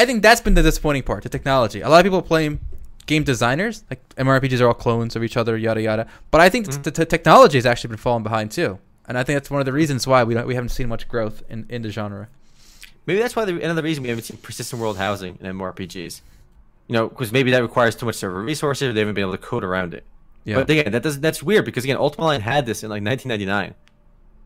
I think that's been the disappointing part, the technology. A lot of people blame game designers, like MMORPGs are all clones of each other, yada yada. But I think Mm-hmm. the, the technology has actually been falling behind too, and I think that's one of the reasons why we don't, we haven't seen much growth in, in the genre. Maybe that's why the, another reason we haven't seen persistent world housing in MMORPGs. You know, because maybe that requires too much server resources. Or they haven't been able to code around it. Yeah. But again, that does that's weird because again, Ultima Online had this in like 1999,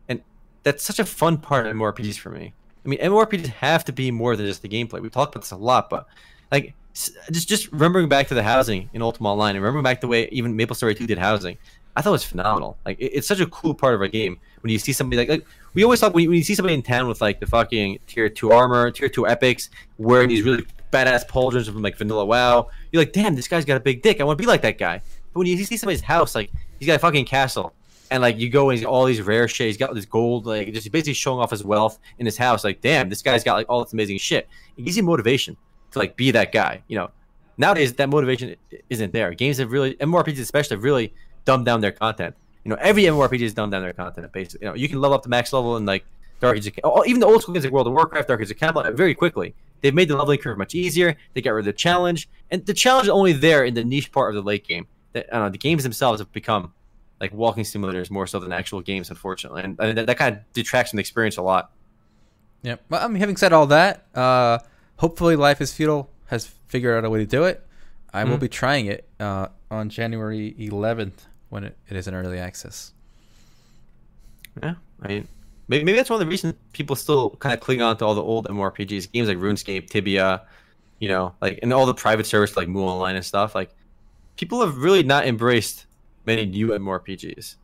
and that's such a fun part of MMORPGs for me. I mean, MMORPGs have to be more than just the gameplay. We've talked about this a lot, but like just just remembering back to the housing in Ultima Online, and remembering back the way even MapleStory 2 did housing, I thought it was phenomenal. Like it, it's such a cool part of a game when you see somebody like, like we always talk when you, when you see somebody in town with like the fucking tier two armor, tier two epics, wearing these really badass pauldrons from like vanilla WoW. You're like, damn, this guy's got a big dick. I want to be like that guy. But when you see somebody's house, like he's got a fucking castle, and like you go and he's got all these rare shit. He's got this gold, like just basically showing off his wealth in his house. Like, damn, this guy's got like all this amazing shit. It gives you motivation to like be that guy. You know, nowadays that motivation isn't there. Games have really, MMORPGs especially, have really dumbed down their content. You know, every MMORPG has dumbed down their content. Basically, you know, you can level up to max level and like Dark Ages, of, even the old school games like World of Warcraft, Dark Ages of Camelot, very quickly. They've made the leveling curve much easier. They got rid of the challenge, and the challenge is only there in the niche part of the late game. That know, the games themselves have become like walking simulators more so than actual games, unfortunately, and, and that, that kind of detracts from the experience a lot. Yeah. Well, I mean, having said all that, uh, hopefully, Life is Feudal has figured out a way to do it. I will Mhm. be trying it uh, on January 11th when it, it is in early access. Yeah, I mean, maybe, maybe that's one of the reasons people still kind of cling on to all the old MMORPGs, games like RuneScape, Tibia, you know, like and all the private service like Mu Online and stuff. Like, people have really not embraced many new MMORPGs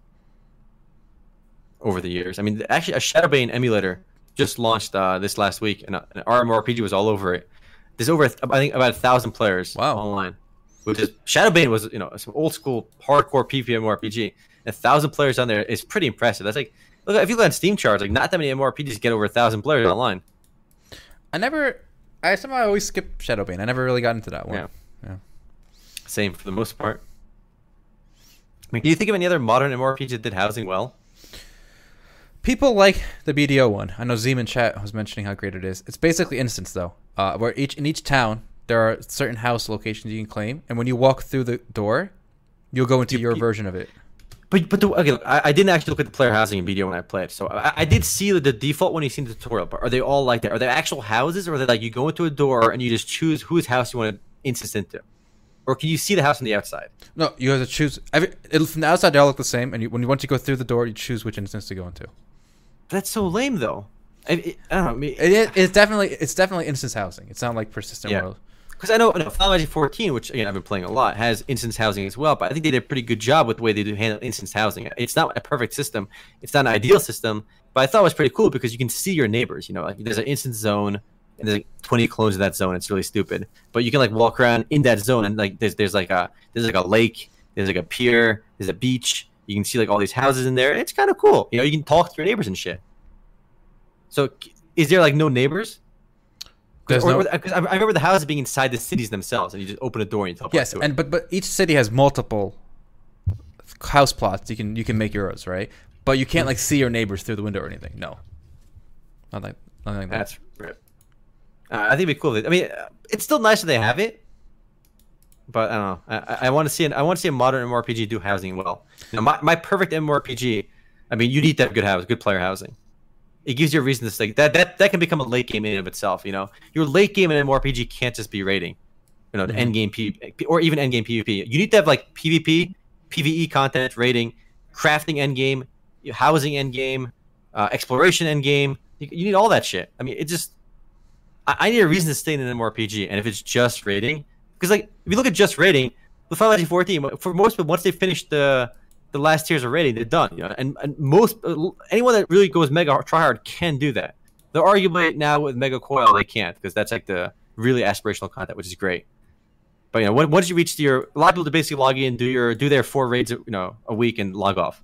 over the years. I mean, actually, a Shadowbane emulator just launched uh, this last week, and uh, an RMRPG was all over it. There's over, I think, about a thousand players Wow. online. Which is Shadowbane was, you know, some old school hardcore PPMRPG. A thousand players on there is pretty impressive. That's like, look if you look at Steam charts, like not that many MMORPGs get over a thousand players online. I never, I somehow always skip Shadowbane. I never really got into that one. Yeah. Yeah. Same for the most part. Mean, can you think of any other modern MMORPG that did housing well? People like the BDO one. I know Zeman Chat was mentioning how great it is. It's basically instance though, uh, where each in each town there are certain house locations you can claim, and when you walk through the door, you'll go into your version of it. But but the, okay, look, I, I didn't actually look at the player housing in BDO when I played, so I, I did see the default when you see the tutorial. But are they all like that? Are they actual houses, or are they like you go into a door and you just choose whose house you want to instance into, or can you see the house on the outside? No, you have to choose. Every, it, from the outside, they all look the same, and you, when you once you go through the door, you choose which instance to go into. That's so lame, though. I, I, I don't know. I mean, It, it, it's definitely it's definitely instance housing. It's not like persistent Yeah. world. Because I know, I know Final Fantasy 14, which again I've been playing a lot, has instance housing as well. But I think they did a pretty good job with the way they do handle instance housing. It's not a perfect system. It's not an ideal system, but I thought it was pretty cool because you can see your neighbors. You know, like there's an instance zone, and there's like 20 clones of that zone. It's really stupid, but you can like walk around in that zone, and like there's there's like a there's like a lake, there's like a pier, there's a beach. You can see like all these houses in there. It's kind of cool. You know, you can talk to your neighbors and shit. So, is there like no neighbors? There's Or- no- or- 'cause I remember the houses being inside the cities themselves, and you just open a door and you teleport Yes, and but but each city has multiple house plots. You can you can make yours right, but you can't hmm. like see your neighbors through the window or anything. No, not like nothing like that. That's. Uh, I think it'd be cool. I mean, it's still nice that they have it, but I don't know. I, I- want to see an, I want to see a modern MMORPG do housing well. You know, my, my perfect MMORPG. I mean, you need to have good house, good player housing. It gives you a reason to say that that that can become a late game in and of itself. You know, your late game in MMORPG can't just be raiding. You know, the Mhm. end game P or even end game PvP. You need to have like PvP, PvE content, raiding, crafting end game, housing end game, uh, exploration end game. You, you need all that shit. I mean, it just I, I need a reason to stay in an MMORPG, and if it's just raiding, because like if you look at just raiding, with Final Fantasy 14, for most people, once they finish the the last tiers of raiding, they're done. You know, and and most uh, anyone that really goes mega hard- try hard can do that. They're arguably now with Mega Coil they can't because that's like the really aspirational content, which is great. But you know, once you reach your, a lot of people to basically log in, do your do their four raids, you know, a week and log off,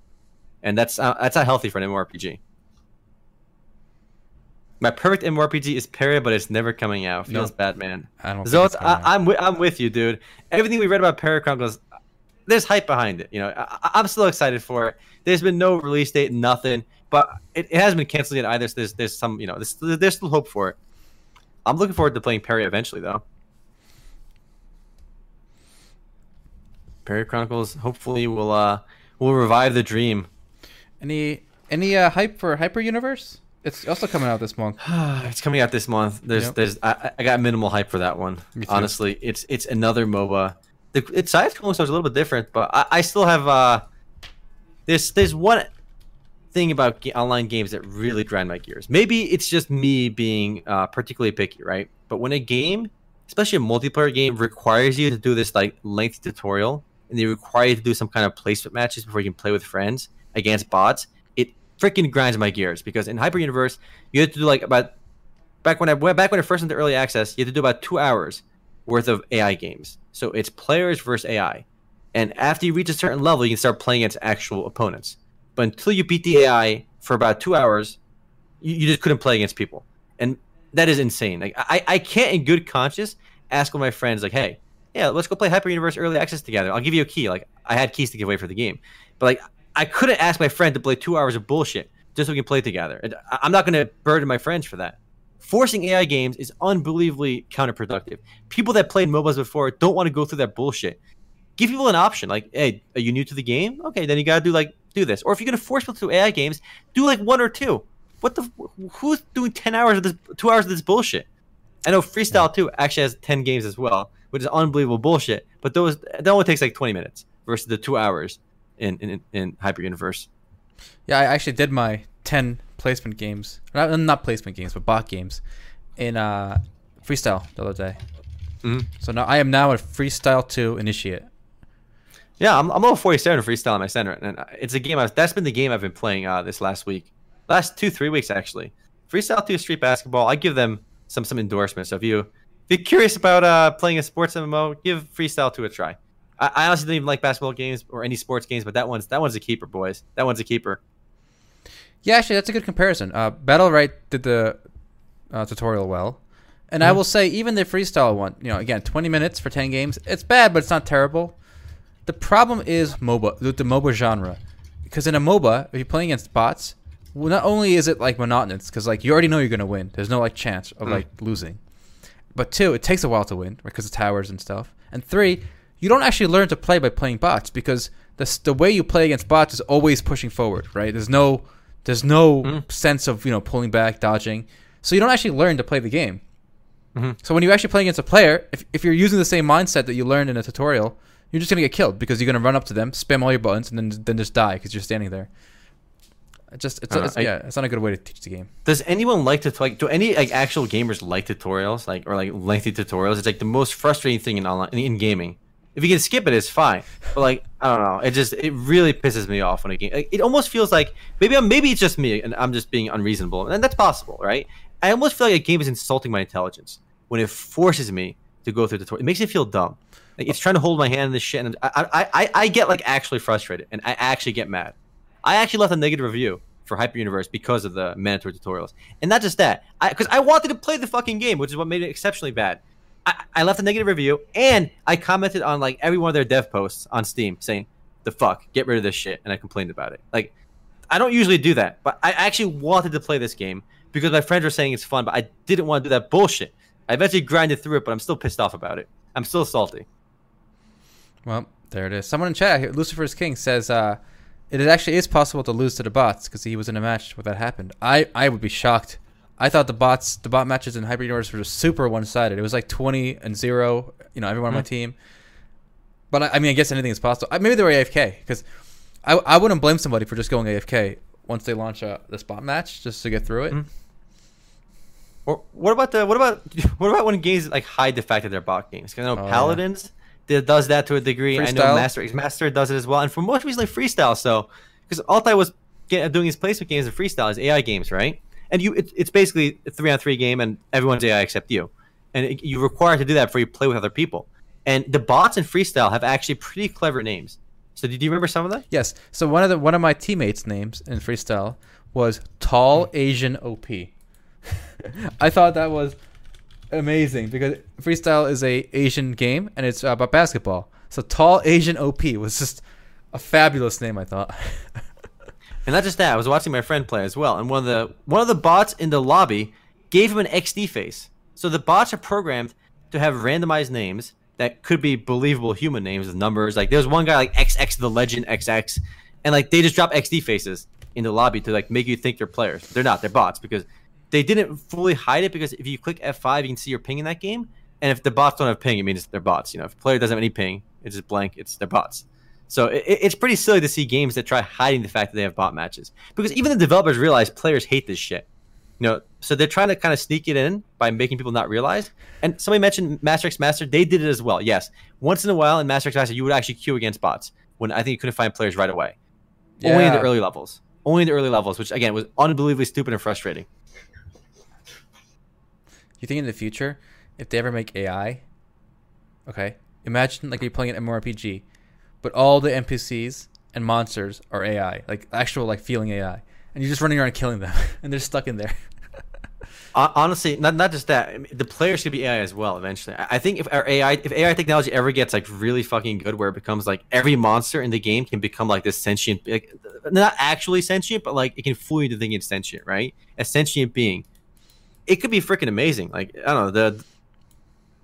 and that's uh, that's not healthy for an MMORPG. My perfect MMORPG is Peria, but it's never coming out. Feels No. bad, man. I don't. So think it's, it's I, I'm with, I'm with you, dude. Everything we read about Peria Chronicles, there's hype behind it. You know, I, I'm still excited for it. There's been no release date, nothing, but it, it hasn't been canceled yet either. So there's there's some, you know, there's, there's still hope for it. I'm looking forward to playing Peria eventually, though. Peria Chronicles hopefully will uh will revive the dream. any any uh, hype for Hyper Universe? It's also coming out this month. *sighs* it's coming out this month. There's, Yep. there's, I, I got minimal hype for that one. Honestly, it's, it's another MOBA. The, its size is a little bit different, but I, I still have. Uh, there's, there's one thing about online games that really grind my gears. Maybe it's just me being uh, particularly picky, right? But when a game, especially a multiplayer game, requires you to do this like lengthy tutorial, and they require you to do some kind of placement matches before you can play with friends against bots, freaking grinds my gears because in Hyper Universe, you had to do like about back when I went back when I first went to early access, you had to do about two hours worth of AI games. So it's players versus AI, and after you reach a certain level, you can start playing against actual opponents. but until you beat the AI for about two hours, you, you just couldn't play against people, and that is insane. Like I, I can't in good conscience ask one of my friends like, hey, yeah, let's go play Hyper Universe Early Access together. I'll give you a key. Like I had keys to give away for the game, but like I couldn't ask my friend to play two hours of bullshit just so we can play together. I'm not going to burden my friends for that. Forcing AI games is unbelievably counterproductive. People that played MOBAs before don't want to go through that bullshit. Give people an option. Like, hey, are you new to the game? Okay, then you gotta do like do this. Or if you're gonna force people to AI games, do like one or two. What the? Who's doing ten hours of this? Two hours of this bullshit? I know Freestyle 2 actually has ten games as well, which is unbelievable bullshit. But those that only takes like twenty minutes versus the two hours in in, in Hyper Universe. Yeah, I actually did my 10 placement games. Not, not placement games, but bot games in uh, freestyle the other day. Mhm. So now I am now a freestyle 2 initiate. Yeah, I'm, I'm level 47 in freestyle in my center, and it's a game. I've, that's been the game I've been playing uh, this last week, last two three weeks actually. Freestyle 2 Street Basketball. I give them some some endorsements. So if you if you're curious about uh, playing a sports MMO, give Freestyle 2 a try. I, I honestly don't even like basketball games or any sports games, but that one's that one's a keeper, boys. That one's a keeper. Yeah, actually, that's a good comparison. Uh, Battlerite did the uh, tutorial well. And I Mhm. will say, even the freestyle one, you know, again, 20 minutes for 10 games, it's bad, but it's not terrible. The problem is MOBA, the, the MOBA genre. Because in a MOBA, if you're playing against bots, well, not only is it like monotonous, because like you already know you're gonna win. There's no like chance of Mm. like losing. But two, it takes a while to win because of towers and stuff. And three, you don't actually learn to play by playing bots because the the way you play against bots is always pushing forward, right? There's no there's no Mm. sense of you know pulling back, dodging. So you don't actually learn to play the game. Mhm. So when you actually play against a player, if, if you're using the same mindset that you learned in a tutorial, you're just gonna get killed because you're gonna run up to them, spam all your buttons, and then then just die because you're standing there. It just it's, don't it's I- yeah, it's not a good way to teach the game. Does anyone like to like? Do any like actual gamers like tutorials, like or like lengthy tutorials? It's like the most frustrating thing in online in gaming. If you can skip it, it's fine. But like, I don't know. It just it really pisses me off when a game. It almost feels like maybe I'm, maybe it's just me and I'm just being unreasonable, and that's possible, right? I almost feel like a game is insulting my intelligence when it forces me to go through the tutorial. It makes me feel dumb. Like it's trying to hold my hand in this shit, and I I, I, I get like actually frustrated, and I actually get mad. I actually left a negative review for Hyper Universe because of the mandatory tutorials, and not just that, because I, wanted to play the fucking game, which is what made it exceptionally bad. I, I left a negative review, and I commented on like every one of their dev posts on Steam saying, "The fuck, get rid of this shit," and I complained about it. Like, I don't usually do that, but I actually wanted to play this game because my friends were saying it's fun, but I didn't want to do that bullshit. I eventually grinded through it, but I'm still pissed off about it. I'm still salty. Well, there it is. Someone in chat, here, Lucifer's King, says uh, it actually is possible to lose to the bots because he was in a match where that happened. I, I would be shocked. I thought the bots, the bot matches in Hyper Universe were just super one sided. It was like 20 and 0, you know, everyone on my Mhm. team. But I, I mean, I guess anything is possible. I, maybe they were AFK because I, I wouldn't blame somebody for just going AFK once they launch uh, this bot match just to get through it. Mhm. Or what about the what about *laughs* what about when games like hide the fact that they're bot games? 'Cause I know Oh. Paladins did, does that to a degree. I know Master Master does it as well, and for most recently Freestyle. So because Altai was get, doing his placement games and Freestyle as AI games, right? And you it, it's basically a three on three game, and everyone's AI except you, and it, you're required to do that before you play with other people. And the bots in Freestyle have actually pretty clever names. So did you remember some of them? Yes. So one of the one of my teammates' names in freestyle was Tall Asian OP. *laughs* I thought that was amazing because freestyle is a Asian game and it's about basketball. So Tall Asian OP was just a fabulous name. I thought. *laughs* And not just that, I was watching my friend play as well, and one of the one of the bots in the lobby gave him an XD face. So the bots are programmed to have randomized names that could be believable human names with numbers. Like there's one guy like XX the Legend XX, and like they just drop XD faces in the lobby to like make you think they're players. They're not. They're bots because they didn't fully hide it. Because if you click F5, you can see your ping in that game, and if the bots don't have ping, it means they're bots. You know, if a player doesn't have any ping, it's just blank. It's they're bots. So it, it's pretty silly to see games that try hiding the fact that they have bot matches because even the developers realize players hate this shit. You know, so they're trying to kind of sneak it in by making people not realize. And somebody mentioned Master X Master, they did it as well. Yes, once in a while in Master X Master, you would actually queue against bots when I think you couldn't find players right away. Only in the early levels. Only in the early levels, which again was unbelievably stupid and frustrating. You think in the future, if they ever make AI, okay, imagine like you're playing an MMORPG, but all the NPCs and monsters are AI, like actual like feeling AI, and you're just running around killing them, *laughs* and they're stuck in there. *laughs* Honestly, not not just that. The players could be AI as well eventually. I think if our AI, if AI technology ever gets like really fucking good, where it becomes like every monster in the game can become like this sentient, like, not actually sentient, but like it can fool you to think it's sentient, right? A sentient being. It could be freaking amazing. Like I don't know the.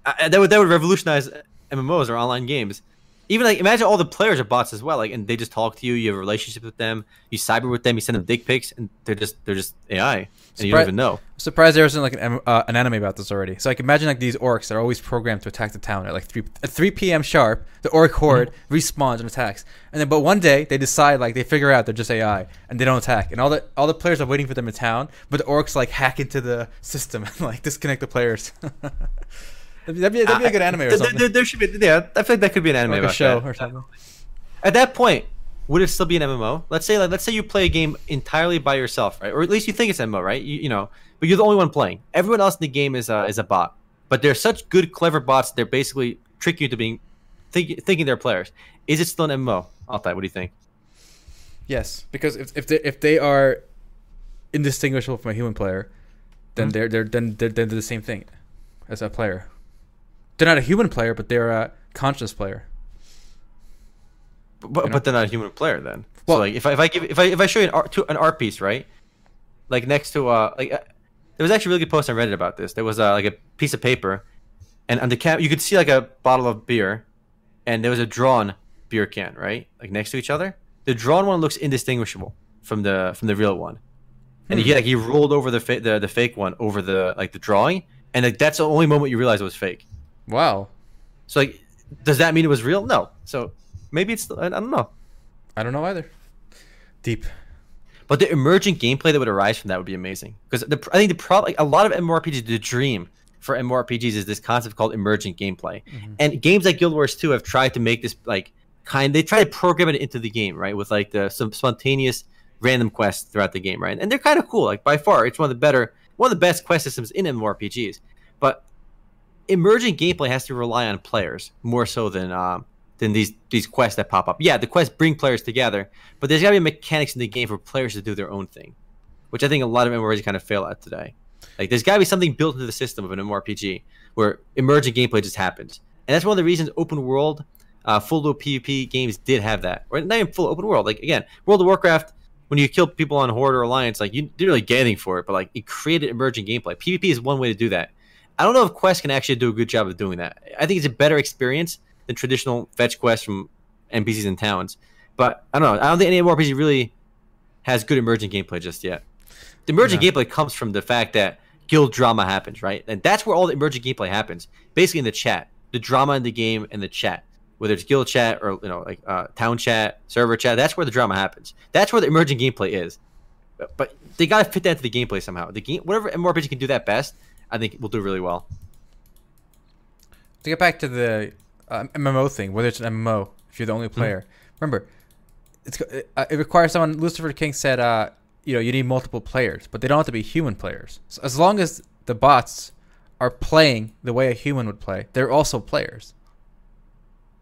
I, that would that would revolutionize MMOs or online games. Even like imagine all the players are bots as well. Like and they just talk to you. You have a relationship with them. You cyber with them. You send them dick pics, and they're just they're just AI, and you don't even know. Surprised there wasn't like an, uh, an anime about this already. So I can imagine like these orcs that are always programmed to attack the town at like three at three p.m. sharp. The orc horde respawns and attacks, and then but one day they decide like they figure out they're just AI and they don't attack, and all the all the players are waiting for them in town, but the orcs like hack into the system *laughs* and like disconnect the players. *laughs* that'd, be, that'd, be, that'd be a good anime or There- something, There, there should be, yeah. I feel like that could be an anime like a show that. or something. At that point, would it still be an MMO? Let's say, like, let's say you play a game entirely by yourself, right? Or at least you think it's MMO, right? You, you know, but you're the only one playing. Everyone else in the game is uh, is a bot. But they're such good, clever bots. They're basically tricking you to being think, thinking they're players. Is it still an MMO? Altai, what do you think? Yes, because if if they, if they are indistinguishable from a human player, then Mhm. they're they're then they're, they're the same thing as a player. They're not a human player, but they're a conscious player. But, You know? but they're not a human player then. Well- so like if I, if I give if I if I show you an art to an art piece, right? Like next to uh like uh, there was actually a really good post on Reddit about this. There was uh, like a piece of paper, and on the cap you could see like a bottle of beer, and there was a drawn beer can, right? Like next to each other. The drawn one looks indistinguishable from the from the real one, and Hmm. he like he rolled over the fa- the the fake one over the like the drawing, and like that's the only moment you realize it was fake. Wow, So like, does that mean it was real? No. So maybe it's I I don't know. I don't know either. Deep. But the emergent gameplay that would arise from that would be amazing. Because I think the problem, like a lot of MMORPGs, the dream for MMORPGs is this concept called emergent gameplay. Mm-hmm. And games like Guild Wars 2 have tried to make this like kind. They try to program it into the game, right? With like the some spontaneous random quests throughout the game, right? And they're kind of cool. Like by far, it's one of the better, one of the best quest systems in MMORPGs. Emergent gameplay has to rely on players more so than um, than these these quests that pop up. Yeah, the quests bring players together, but there's got to be mechanics in the game for players to do their own thing, which I think a lot of MMORPGs kind of fail at today. Like there's got to be something built into the system of an MMORPG where emergent gameplay just happens, and that's one of the reasons open world, uh, full loop PvP games did have that, or not even full open world. Like again, World of Warcraft. When you kill people on Horde or Alliance, like you didn't really get anything for it, but like it created emergent gameplay. PvP is one way to do that. I don't know if Quest can actually do a good job of doing that. I think it's a better experience than traditional fetch quests from NPCs and towns. But I don't know. I don't think any RPG really has good emergent gameplay just yet. The emergent No. gameplay comes from the fact that guild drama happens, right? And that's where all the emergent gameplay happens. Basically in the chat, the drama in the game and the chat, whether it's guild chat or you know like uh, town chat, server chat. That's where the drama happens. That's where the emergent gameplay is. But, they got to fit that into the gameplay somehow. The game, whatever MMORPG can do that best, I think it will do really well. To get back to the uh, MMO thing, whether it's an MMO, if you're the only player, remember, it's it, uh, it requires someone. Lucifer King said, uh, you know, you need multiple players, but they don't have to be human players. So as long as the bots are playing the way a human would play, they're also players,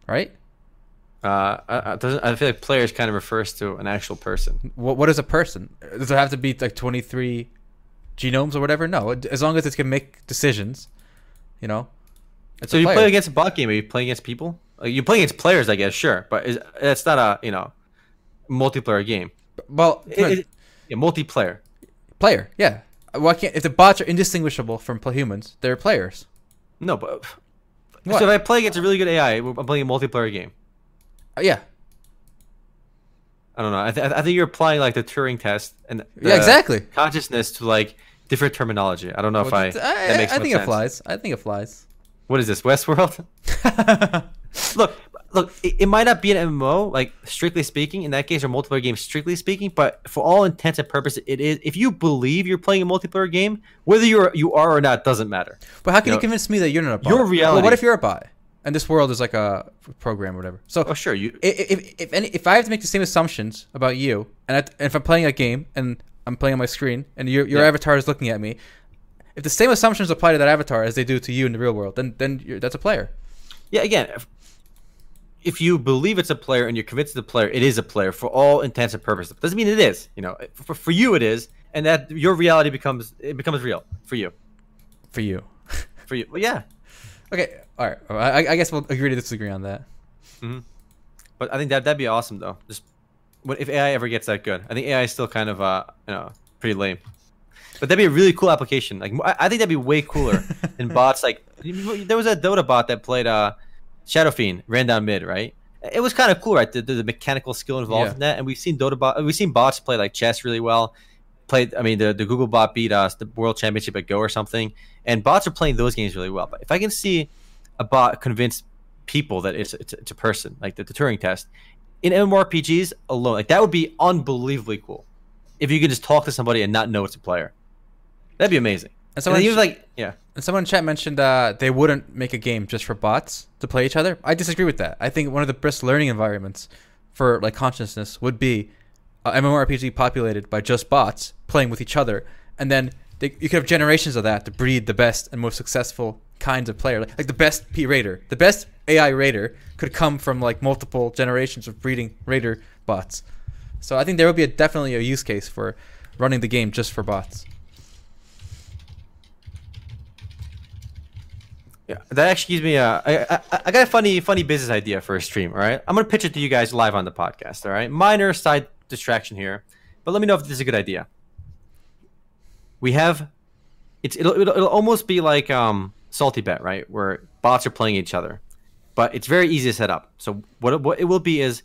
right? Uh, I, I, I feel like players kind of refers to an actual person. What what is a person? Does it have to be like 23 genomes or whatever? No, as long as it can make decisions, you know. So you player. play against a bot game? Are you playing against people? Like, you play against players, I guess, sure, but is, that's not a you know multiplayer game. well, It- it- yeah, multiplayer. player, yeah. Why can't if the bots are indistinguishable from humans, they're players. No, but *sighs* What? so if I play against a really good AI, I'm playing a multiplayer game. Uh, yeah, I don't know. I, th- I think you're applying like the Turing test and yeah, exactly. consciousness to like different terminology. I don't know if Well, I, th- that makes I much think it flies. I think it flies. What is this Westworld? *laughs* look, look, it, it might not be an MMO, like strictly speaking. In that case, or multiplayer game, strictly speaking. But for all intents and purposes, it is. If you believe you're playing a multiplayer game, whether you're you are or not, doesn't matter. But how can You you, know, convince me that you're not a bot? your Well, reality- what if you're a bot and this world is like a program or whatever? So Oh, sure, you. if if any, if I have to make the same assumptions about you, and, I, and if I'm playing a game and I'm playing on my screen and your your Yeah. avatar is looking at me, if the same assumptions apply to that avatar as they do to you in the real world, then then you're, that's a player. Yeah, again, if- if you believe it's a player and you're convinced it's a player, it is a player for all intents and purposes. Doesn't mean it is. You know, for, for you it is, and that your reality becomes it becomes real for you. For you. For you, well, yeah. Okay. All right. I, I guess we'll agree to disagree on that. But I think that that'd be awesome though. Just what if AI ever gets that good? I think AI is still kind of uh you know pretty lame. But that'd be a really cool application. Like I I think that'd be way cooler *laughs* than bots. Like there was a Dota bot that played uh Shadow Fiend ran down mid, right? It was kind of cool, right? The, the, the mechanical skill involved Yeah. in that, and we've seen Dota bot, we've seen bots play like chess really well. Played, I mean, the, the Google bot beat us the World Championship at Go or something, and bots are playing those games really well. But if I can see a bot convince people that it's it's, it's a person, like the, the Turing test, in MMORPGs alone, like that would be unbelievably cool. If you could just talk to somebody and not know it's a player, that'd be amazing. And And someone, then you like, yeah, and someone in chat mentioned uh, they wouldn't make a game just for bots to play each other. I disagree with that. I think one of the best learning environments for like consciousness would be a MMORPG populated by just bots playing with each other, and then they, you could have generations of that to breed the best and most successful kinds of player. Like, like the best P raider, the best AI raider could come from like multiple generations of breeding raider bots. So I think there would be a, definitely a use case for running the game just for bots. Yeah, that actually gives me a. I, I, I got a funny, funny business idea for a stream. All right, I'm gonna pitch it to you guys live on the podcast. All right, minor side distraction here, but let me know if this is a good idea. We have, it's it'll it'll, it'll almost be like um salty bet, right, where bots are playing each other, but it's very easy to set up. So what what it will be is,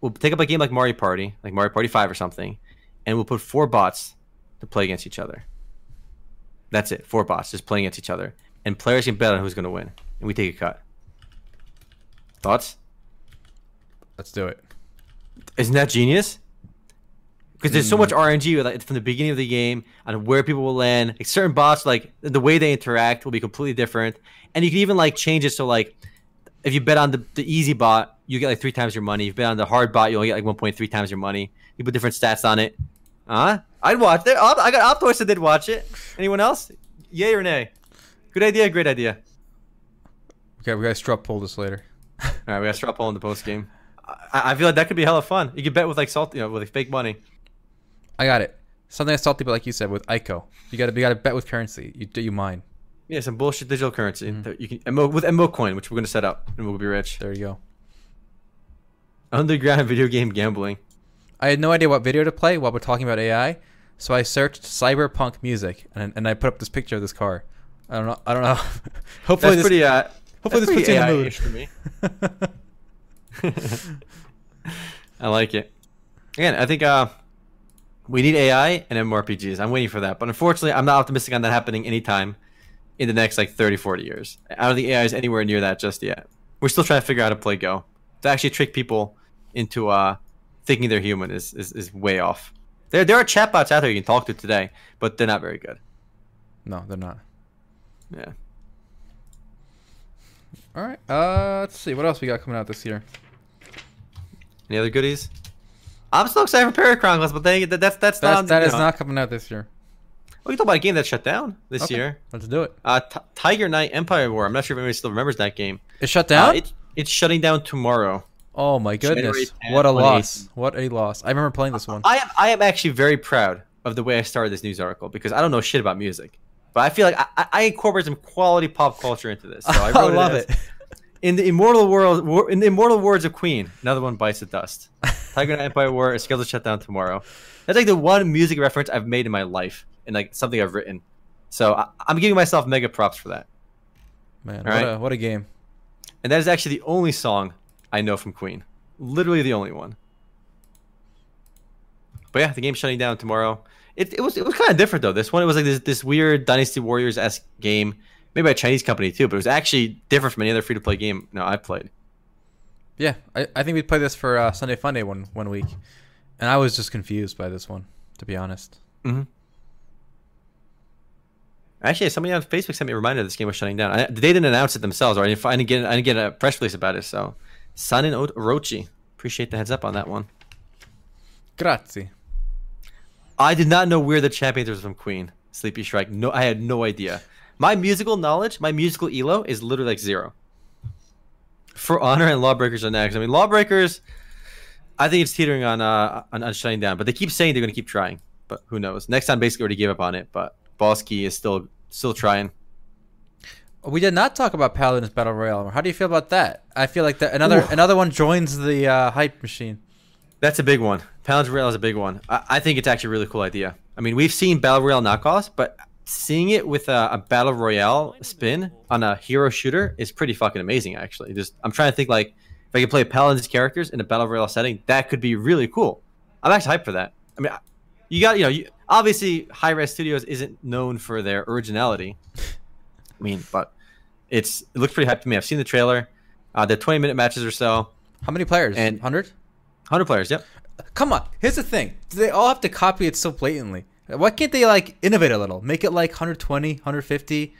we'll take up a game like Mario Party, like Mario Party Five or something, and we'll put four bots to play against each other. That's it. Four bots just playing against each other. And players can bet on who's going to win. And we take a cut. Thoughts? Let's do it. Isn't that genius? Because there's so mm. much RNG like, from the beginning of the game on where people will land. Like certain bots, like the way they interact will be completely different. And you can even like change it so like if you bet on the, the easy bot, you get like three times your money. If you bet on the hard bot, you only get like 1.3 times your money. You put different stats on it. Huh? I'd watch it. I got Optoids that did watch it. Anyone else? Yay or nay? Good idea. Great idea. Okay, we gotta straw poll this later. *laughs* All right, we got straw poll in the post game. I, I feel like that could be hella fun. You could bet with like salt, you know, with like fake money. I got it. Something that's salty, but like you said, with ICO, you gotta you gotta bet with currency. You do you mine? Yeah, some bullshit digital currency that you can MO, with MO coin, which we're gonna set up, and we'll be rich. There you go. Underground *laughs* video game gambling. I had no idea what video to play while we're talking about AI, so I searched cyberpunk music and and I put up this picture of this car. I don't know. I don't know. *laughs* hopefully That's this pretty. Uh, hopefully that's this puts you in the mood. For me. *laughs* I like it. Again, I think uh, we need AI and MMORPGs. I'm waiting for that, but unfortunately, I'm not optimistic on that happening anytime in the next like 30, 40 years. I don't think AI is anywhere near that just yet. We're still trying to figure out how to play Go. To actually trick people into uh, thinking they're human is, is, is way off. There, there are chatbots out there you can talk to today, but they're not very good. no, they're not. Yeah. All right. Uh, let's see what else we got coming out this year. Any other goodies? I'm still excited for Peria Chronicles, but it, that, that's that's, That's, not. that is know. not coming out this year. Oh, you talk about a game that shut down this Okay, year. Let's do it. Uh, T- Tiger Knight Empire War. I'm not sure if anybody still remembers that game. It shut Uh, down. it, it's shutting down tomorrow. oh my goodness! 10th, What a loss! What a loss! I remember playing this one. I am I am actually very proud of the way I started this news article because I don't know shit about music, but I feel like I, I- incorporate some quality pop culture into this. So I, *laughs* I love as, it. In the immortal world, in the immortal words of Queen, another one bites the dust. *laughs* Tiger Knight Empire War is scheduled to shut down tomorrow. That's like the one music reference I've made in my life, and like something I've written. So I, I'm giving myself mega props for that. Man, what right. a what a game! And that is actually the only song I know from Queen. Literally the only one. But yeah, the game's shutting down tomorrow. It, it was it was kind of different though. This one it was like this this weird Dynasty Warriors esque game, maybe by a Chinese company too, but it was actually different from any other free to play game no I played. Yeah, I, I think we played this for uh, Sunday Funday one one week, and I was just confused by this one, to be honest. Mm-hmm. Actually, somebody on Facebook sent me a reminder this game was shutting down. I, they didn't announce it themselves, or I didn't, I didn't get I didn't get a press release about it. So, Sun and Orochi, appreciate the heads up on that one. Grazie. I did not know We Are the Champions was from Queen. Sleepy Strike. No, I had no idea. My musical knowledge, my musical elo, is literally like zero. For Honor and Lawbreakers are next. I mean, Lawbreakers, I think it's teetering on uh on, on shutting down, but they keep saying they're going to keep trying. But who knows? Nexon, basically already gave up on it, but Boss Key is still still trying. We did not talk about Paladins Battle Royale. How do you feel about that? I feel like that another Ooh. another one joins the uh, hype machine. That's a big one. Paladins Royale is a big one. I, I think it's actually a really cool idea. I mean, we've seen Battle Royale knockoffs, but seeing it with a, a Battle Royale spin on a hero shooter is pretty fucking amazing, actually. Just I'm trying to think like if I could play Paladins characters in a Battle Royale setting, that could be really cool. I'm actually hyped for that. I mean, you got you know, you, obviously Hi-Rez Studios isn't known for their originality. I mean, but it's it looks pretty hyped to me. I've seen the trailer. Uh, the 20 minute matches or so, How many players? And- hundred. 100 players. Yep. Come on. Here's the thing. Do they all have to copy it so blatantly? Why can't they like innovate a little? Make it like 120, 150.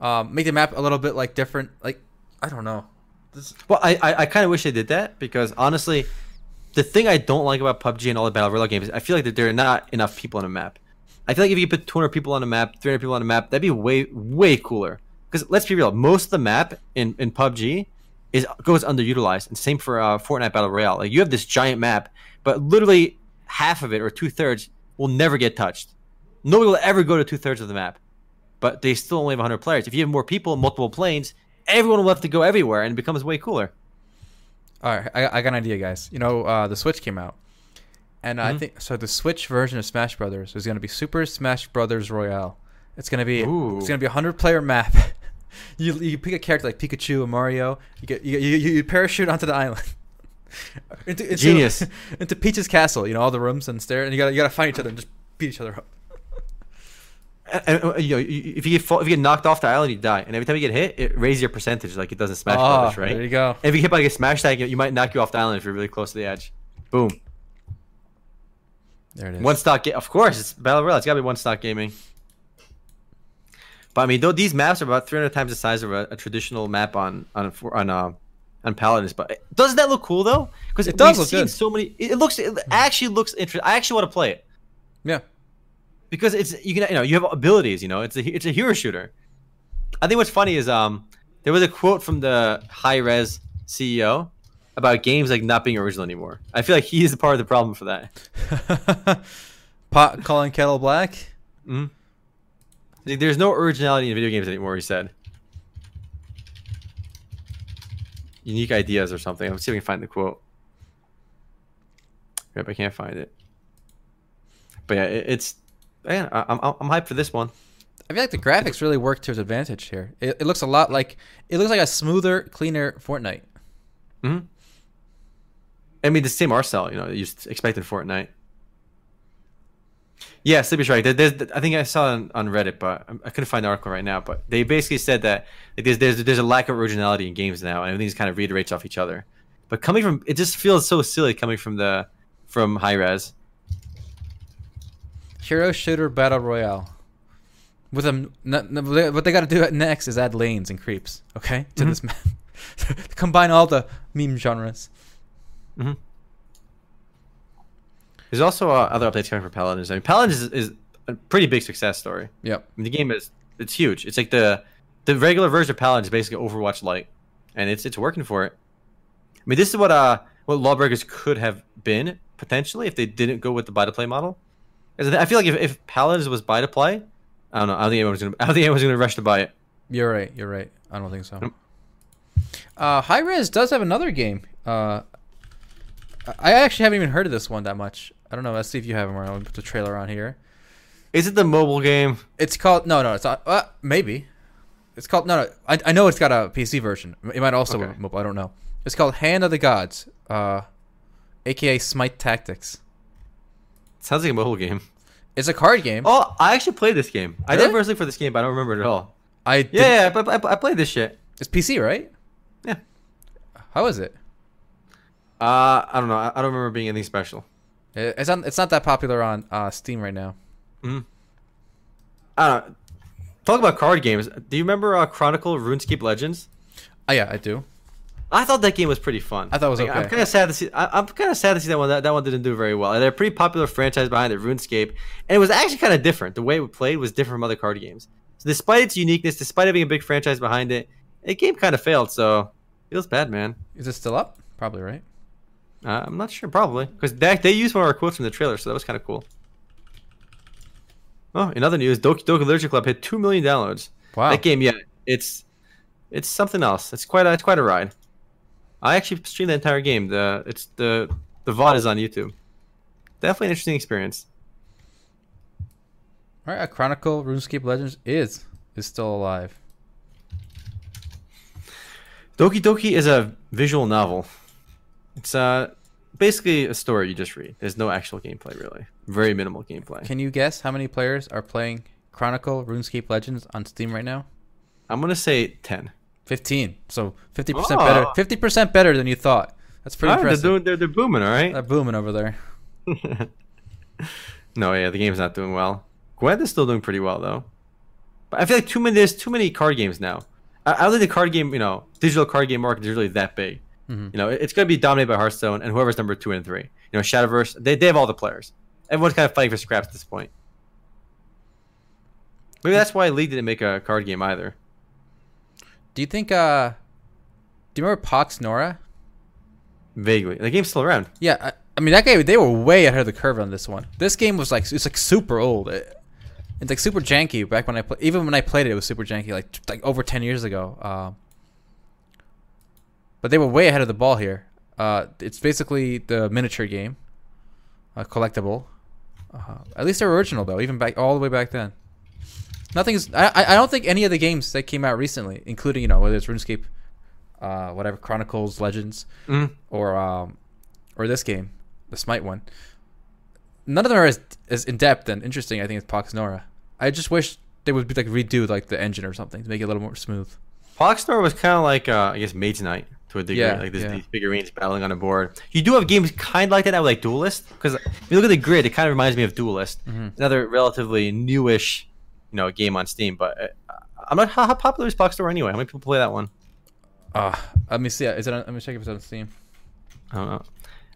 Um, make the map a little bit like different. Like I don't know. This, Well, I I, I kind of wish they did that because honestly, the thing I don't like about PUBG and all the battle royale games, I feel like that there are not enough people on a map. I feel like if you put 200 people on a map, 300 people on a map, that'd be way way cooler. Because let's be real, most of the map in in PUBG is goes underutilized, and same for uh, Fortnite Battle Royale. Like you have this giant map, but literally half of it or two thirds will never get touched. Nobody will ever go to two thirds of the map, but they still only have 100 players. If you have more people, multiple planes, everyone will have to go everywhere, and it becomes way cooler. all right, I, I got an idea, guys. You know, uh, the Switch came out, and I Mhm. think so. The Switch version of Smash Brothers is going to be Super Smash Brothers Royale. It's going to be Ooh. it's going to be a hundred player map. *laughs* you you pick a character like Pikachu or Mario. You get you you, you parachute onto the island. *laughs* into, into, Genius. *laughs* into Peach's castle. You know all the rooms and stairs, and you got to you got to find each other and just beat each other up. And, and, uh, you know, if you get fall, if you get knocked off the island, you die. And every time you get hit, it raises your percentage, like it doesn't Smash Brothers, right? There you go. And if you hit by like a smash tag, you might knock you off the island if you're really close to the edge. Boom. There it is. One stock. Ga- of course, it's battle royale. It's gotta be one stock gaming. But I mean, though these maps are about 300 times the size of a, a traditional map on on on uh, on Paladins. But doesn't that look cool though? Because It does we've look seen good. so many. It looks. It actually looks interesting. I actually want to play it. Yeah. because it's you can you know you have abilities you know it's a it's a hero shooter i think what's funny is um there was a quote from the Hi-Rez ceo about games like not being original anymore i feel like he is a part of the problem for that *laughs* Pot calling kettle black. Mhm. There's no originality in video games anymore he said unique ideas or something let's see if we can find the quote yep i can't find it but yeah it, it's yeah, I- I'm, I'm hyped for this one I feel like the graphics really work to his advantage here. It, it looks a lot like it looks like a smoother, cleaner Fortnite. hmm I mean, the same art style, you know, you expect in Fortnite. Yeah, Sleepy's right. There- There's, I think I saw it on, on Reddit, but I- couldn't find the article right now. But they basically said that like, there's, there's there's a lack of originality in games now, and everything's kind of reiterates off each other. But coming from, it just feels so silly coming from the from Hi-Rez. Hero shooter battle royale. With them, what they got to do next is add lanes and creeps. Okay, to Mhm. this map. *laughs* Combine all the meme genres. hmm There's also uh, other updates coming for Paladins. I mean, Paladins is, is a pretty big success story. Yep. I mean, the game is it's huge. It's like the the regular version of Paladins is basically Overwatch Lite, and it's it's working for it. I mean, this is what uh what Lawbreakers could have been potentially if they didn't go with the buy to play model. I feel like if, if Paladins was buy to play, I don't know. I don't think anyone's gonna. I don't think anyone's gonna rush to buy it. You're right. You're right. I don't think so. Uh, Hi-Rez does have another game. Uh, I actually haven't even heard of this one that much. I don't know. Let's see if you have them. I'll put the trailer on here. Is it the mobile game? It's called no, no. It's not. Uh, maybe. It's called no, no. I, I know it's got a PC version. It might also Okay. be mobile. I don't know. It's called Hand of the Gods, uh, aka Smite Tactics. Sounds like a mobile game. It's a card game. Oh, I actually played this game. I did look for this game, but I don't remember it at all. I did, Yeah, yeah, but I, I played this shit. It's PC, right? Yeah. How is it? Uh, I don't know. I, I don't remember being anything special. It- It's not. It's not that popular on uh, Steam right now. I don't. Talk about card games. Do you remember uh, Chronicle RuneScape Legends? Oh yeah, I do. I thought that game was pretty fun. I thought it was Like, I'm kind of sad to see. I, I'm kind of sad to see that one. That, that one didn't do very well. And they're a pretty popular franchise behind it, RuneScape, and it was actually kind of different. The way it played was different from other card games. So despite its uniqueness, despite having a big franchise behind it, the game kind of failed. So Feels bad, man. Is it still up? Probably right. Uh, I'm not sure, probably because they they used one of our quotes from the trailer, so that was kind of cool. Oh, in other news, Doki Doki Literature Club hit two million downloads. Wow. That game, yeah, it's it's something else. It's quite a it's quite a ride. I actually streamed the entire game. The it's the the VOD is on YouTube. Definitely an interesting experience. All right, a Chronicle RuneScape Legends is is still alive. Doki Doki is a visual novel. It's uh basically a story you just read. There's no actual gameplay really. Very minimal gameplay. Can you guess how many players are playing Chronicle RuneScape Legends on Steam right now? I'm gonna say ten. 15. So 50% Oh. better. 50% better than you thought. That's pretty Ah, they're impressive. doing they're, they're booming, all right. They're booming over there. *laughs* no, yeah, the game's not doing well. Gwent is still doing pretty well though. But I feel like too many there's too many card games now. I, I don't think the card game, you know, digital card game market is really that big. Mhm. You know, it's going to be dominated by Hearthstone and whoever's number two and three. You know, Shadowverse, they, they have all the players. Everyone's kind of fighting for scraps at this point. Maybe that's why League didn't make a card game either. Do you think uh Do you remember Pox Nora? Vaguely, the game's still around. Yeah, I, I mean that game they were way ahead of the curve on this one. This game was like it's like super old. It, it's like super janky back when I play, even when I played it, it was super janky like like over 10 years ago. Um but they were way ahead of the ball here. Uh, it's basically the miniature game, uh, collectible. Uh, at least they're original though, even back all the way back then. Nothing's. I I I don't think any of the games that came out recently, including you know whether it's RuneScape, uh, whatever Chronicles, Legends, Mm. or um, or this game, the Smite one. None of them are as as in depth and interesting. I think as Pox Nora. I just wish they would be like redo like the engine or something to make it a little more smooth. Poxstar was kind of like, uh, I guess, Mage Knight to a degree. Yeah, like this, yeah. these figurines battling on a board. You do have games kind of like that now, like Duelyst. Because if you look at the grid, it kind of reminds me of Duelyst. Mhm. Another relatively newish, you know, game on Steam. But uh, I'm not. How, how popular is Box Store anyway? How many people play that one? Uh, let me see. Is it? On, let me check if it's on Steam. I don't know.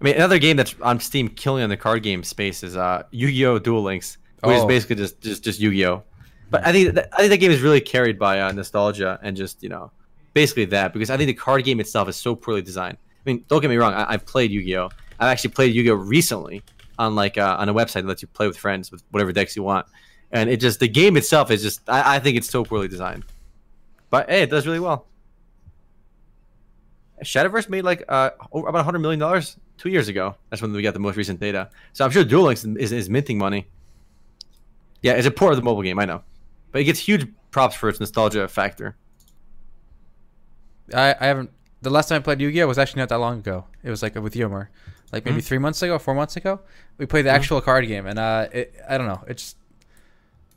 I mean, another game that's on Steam killing on the card game space is uh, Yu-Gi-Oh! Duel Links, which is Oh. basically just just just Yu-Gi-Oh! But I think that, I think that game is really carried by uh, nostalgia and just you know, basically that because I think the card game itself is so poorly designed. I mean, don't get me wrong, I, I've played Yu-Gi-Oh! I've actually played Yu-Gi-Oh! recently on like uh, on a website that lets you play with friends with whatever decks you want, and it just the game itself is just I, I think it's so poorly designed. But hey, it does really well. Shadowverse made like uh, about hundred million dollars two years ago. That's when we got the most recent data. So I'm sure Duel Links is, is minting money. Yeah, it's a port of the mobile game, I know, but it gets huge props for its nostalgia factor. I, I haven't. The last time I played Yu-Gi-Oh was actually not that long ago. It was like with Yomar, like maybe Mhm. three months ago, four months ago. We played the Mhm. actual card game, and uh, it, I don't know. It just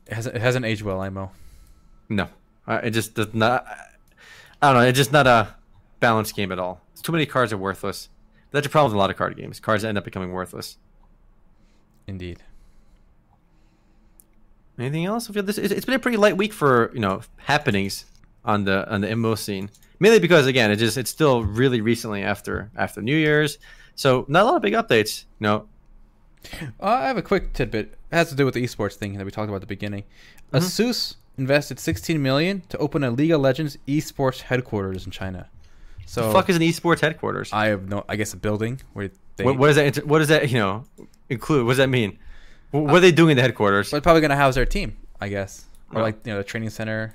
it hasn't, it hasn't aged well, Imo. No, uh, it just does not. I don't know. It's just not a balanced game at all. It's too many cards are worthless. That's a problem with a lot of card games. Cards end up becoming worthless. Indeed. Anything else? This. It's it's been a pretty light week for you know happenings on the on the MMO scene. Mainly because again, it just it's still really recently after after New Year's, so not a lot of big updates. You know, Uh, I have a quick tidbit. It has to do with the esports thing that we talked about at the beginning. Mhm. Asus invested 16 million to open a League of Legends esports headquarters in China. So the fuck is an esports headquarters? I have no. I guess a building where they. what, what does that what does that you know include? What does that mean? Wh- What are they doing in the headquarters? But probably gonna house their team, I guess, or Oh. like you know the training center.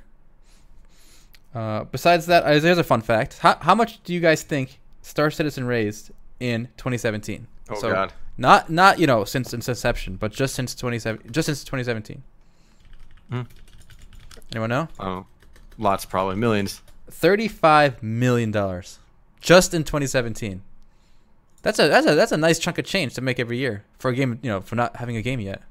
Uh, besides that, uh, there's a fun fact. How how much do you guys think Star Citizen raised in 2017? Oh So, god, Not not you know since its inception, but just since 27 just since 2017. Hmm. Anyone know? oh, lots probably millions. 35 million dollars just in 2017. That's a that's a that's a nice chunk of change to make every year for a game, you know, for not having a game yet.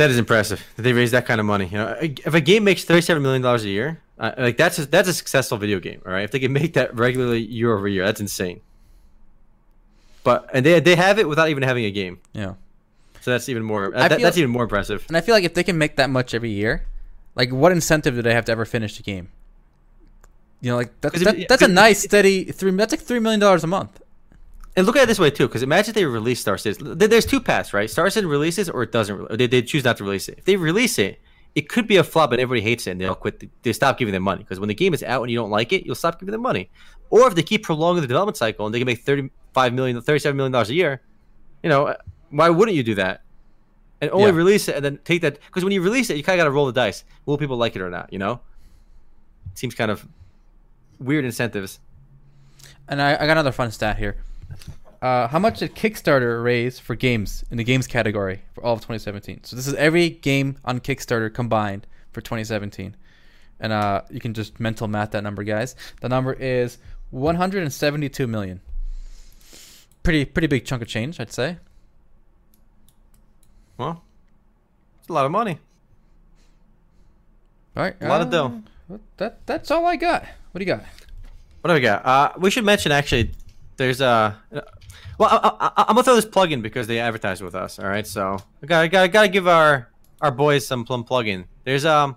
That is impressive. That they raise that kind of money. You know, if a game makes thirty-seven million dollars a year, uh, like that's a, that's a successful video game. All right, if they can make that regularly year over year, that's insane. But and they they have it without even having a game, Yeah. so that's even more. That, feel- that's even more impressive. And I feel like if they can make that much every year, like what incentive do they have to ever finish the game? You know, like that's that, it- that's a nice steady three. That's like three million dollars a month. And look at it this way too, because imagine they release Star Citizen. There's two paths, right? Star Citizen releases or it doesn't. Re- they, they choose not to release it. If they release it it could be a flop and everybody hates it and they'll quit. They stop giving them money because when the game is out and you don't like it, you'll stop giving them money. Or if they keep prolonging the development cycle and they can make thirty-five million, thirty-seven million dollars a year, you know, uh, why wouldn't you do that? And only Yeah. release it and then take that because when you release it, you kind of got to roll the dice. Will people like it or not? You know, seems kind of weird incentives. And I, I got another fun stat here. Uh, how much did Kickstarter raise for games in the games category for all of 2017? So this is every game on Kickstarter combined for 2017, and uh, you can just mental math that number, guys. The number is 172 million. Pretty pretty big chunk of change, I'd say. Well, it's a lot of money. All right, A lot of dough. uh, That that's all I got. What do you got? What do we got? Uh, we should mention actually, there's a. Well, I, I, I'm gonna throw this plug in because they advertise with us. All right, so I gotta, gotta, got to give our our boys some plum plug in. There's um,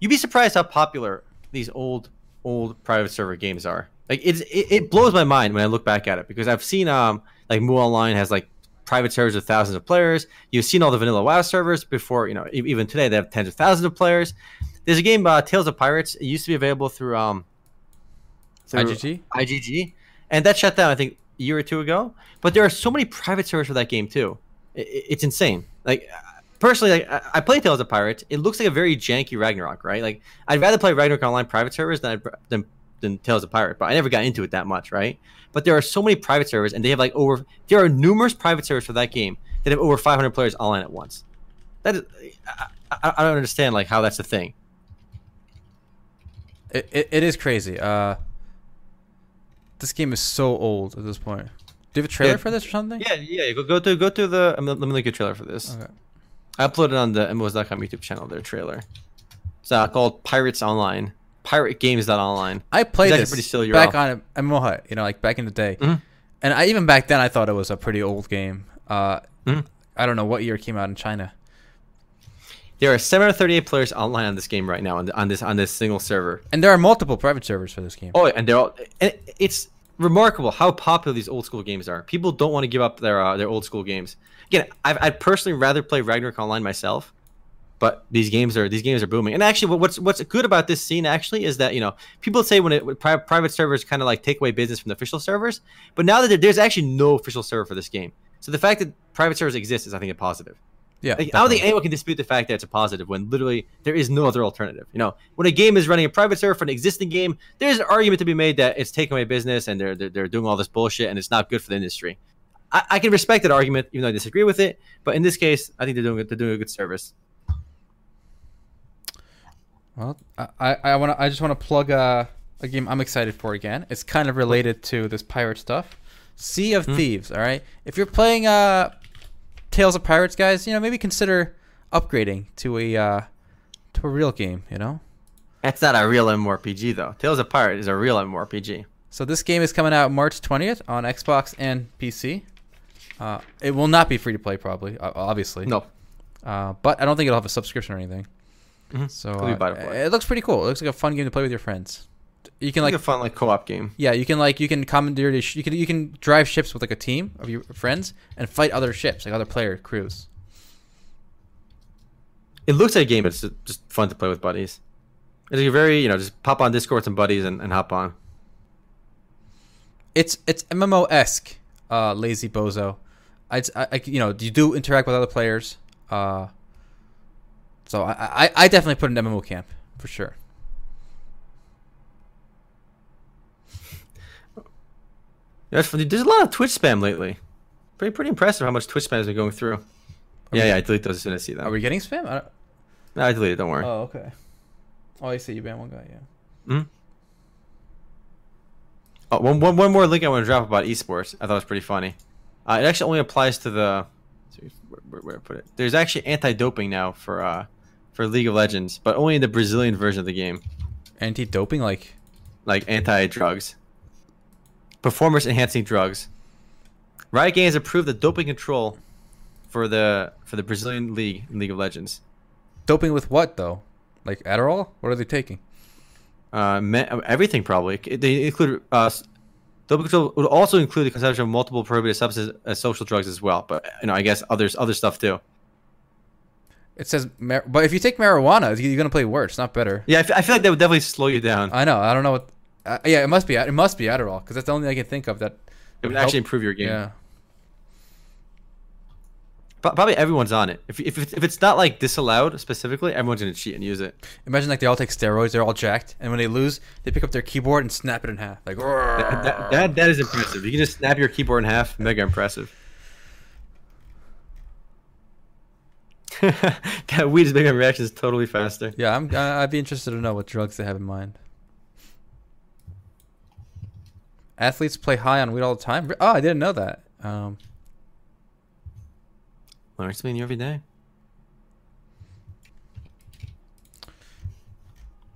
you'd be surprised how popular these old old private server games are. Like it's it, it blows my mind when I look back at it because I've seen um like MU Online has like private servers with thousands of players. You've seen all the vanilla WoW servers before. You know even today they have tens of thousands of players. There's a game uh, Tales of Pirates. It used to be available through um through IGG. IGG, and that shut down I think year or two ago. But there are so many private servers for that game too. It's insane. Like personally, like I- play Tales of Pirates. It looks like a very janky Ragnarok, right? Like I'd rather play Ragnarok online private servers than than than Tales of Pirate, but I never got into it that much, right? But there are so many private servers, and they have like over. There are numerous private servers for that game that have over 500 players online at once. That is, I, I, I don't understand like how that's a thing. It, it, it is crazy. Uh, this game is so old at this point. Do you have a trailer Yeah. for this or something? Yeah, yeah. Go go to go to the. I'm, let me link a trailer for this. Okay. I uploaded on the MMOs.com YouTube channel their trailer. It's uh, called Pirates Online. Pirate Games Online. I played actually this pretty silly back on MMO Hut, you know, like back in the day. Mhm. And I even back then I thought it was a pretty old game. Uh, Mhm. I don't know what year it came out in China. There are 738 players online on this game right now on, on this on this single server. And there are multiple private servers for this game. Oh, and they're all. And it's remarkable how popular these old school games are. People don't want to give up their uh, their old school games. Again, I've, I'd personally rather play Ragnarok Online myself, but these games are these games are booming. And actually, what's what's good about this scene actually is that you know people say when it when pri- private servers kind of like take away business from the official servers, but now that there's actually no official server for this game, so the fact that private servers exist is I think a positive. Yeah. Like, I don't think anyone can dispute the fact that it's a positive when literally there is no other alternative. You know, when a game is running a private server for an existing game, there's an argument to be made that it's taking away business and they're they're, they're doing all this bullshit and it's not good for the industry. I, I can respect that argument, even though I disagree with it. But in this case, I think they're doing. They're doing a good service. Well, I I, want I just want to plug uh, a game I'm excited for again. It's kind of related to this pirate stuff. Sea of Hmm. Thieves. All right. If you're playing uh, Tales of Pirates, guys, you know maybe consider upgrading to a uh, to a real game. You know. That's not a real MMORPG though. Tales of Pirates is a real MMORPG. So this game is coming out March 20th on Xbox and PC. Uh, it will not be free to play, probably, obviously. No, Uh, but I don't think it'll have a subscription or anything. Mhm. So uh, buy to play. it looks pretty cool. It looks like a fun game to play with your friends. You can like a fun like co-op game. yeah, you can like you can commandeer sh- you can you can drive ships with like a team of your friends and fight other ships like other player crews. It looks like a game, but it's just fun to play with buddies. It's like very you know just pop on Discord with some buddies and, and hop on. It's it's MMO esque, uh, lazy bozo. I, I, I- you know you do interact with other players. Uh, so I, I I definitely put an MMO camp for sure. That's funny. There's a lot of Twitch spam lately. Pretty pretty impressive how much Twitch spam has been going through. Yeah, yeah, I delete those as soon as I see them. Are we getting spam? I don't, no, I deleted. Don't worry. oh okay. Oh, I see you banned one guy. Yeah. Hmm? Oh, one, one, one more link I want to drop about esports. I thought it was pretty funny. Uh, it actually only applies to the. Where, where, where to put it? There's actually anti-doping now for uh, for League of Legends, but only in the Brazilian version of the game, Anti doping, like like anti-drugs, performance-enhancing drugs. Riot Games approved the doping control for the for the Brazilian league in League of Legends. doping with what though? Like Adderall? What are they taking? Uh, me- everything probably. They include uh, doping control would also include the consumption of multiple prohibited substances as social drugs as well. But you know, I guess others other stuff too. It says, mar- but if you take marijuana, you're gonna play worse, not better. Yeah, I I feel like that would definitely slow you down. I know. I don't know what. Uh, yeah, it must be. It must be Adderall because that's the only thing I can think of that. It would help- actually improve your game. Yeah. Probably everyone's on it. If, if, it's- if it's not like disallowed specifically, everyone's gonna cheat and use it. Imagine like they all take steroids, they're all jacked, and when they lose, they pick up their keyboard and snap it in half. Like, That, that, that, that is impressive. You can just snap your keyboard in half. Mega impressive. *laughs* that weed is making reactions totally faster. yeah, I'm. I'd be interested to know what drugs they have in mind. Athletes play high on weed all the time. Oh, I didn't know that. Um, Learn something new every day.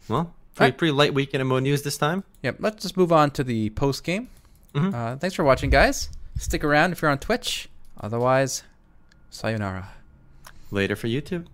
Well, pretty, Alright. pretty light weekend of Mo news this time. Yep. let's just move on to the post game. Mhm. Uh, thanks for watching, guys. Stick around if you're on Twitch. Otherwise, sayonara. Later for YouTube.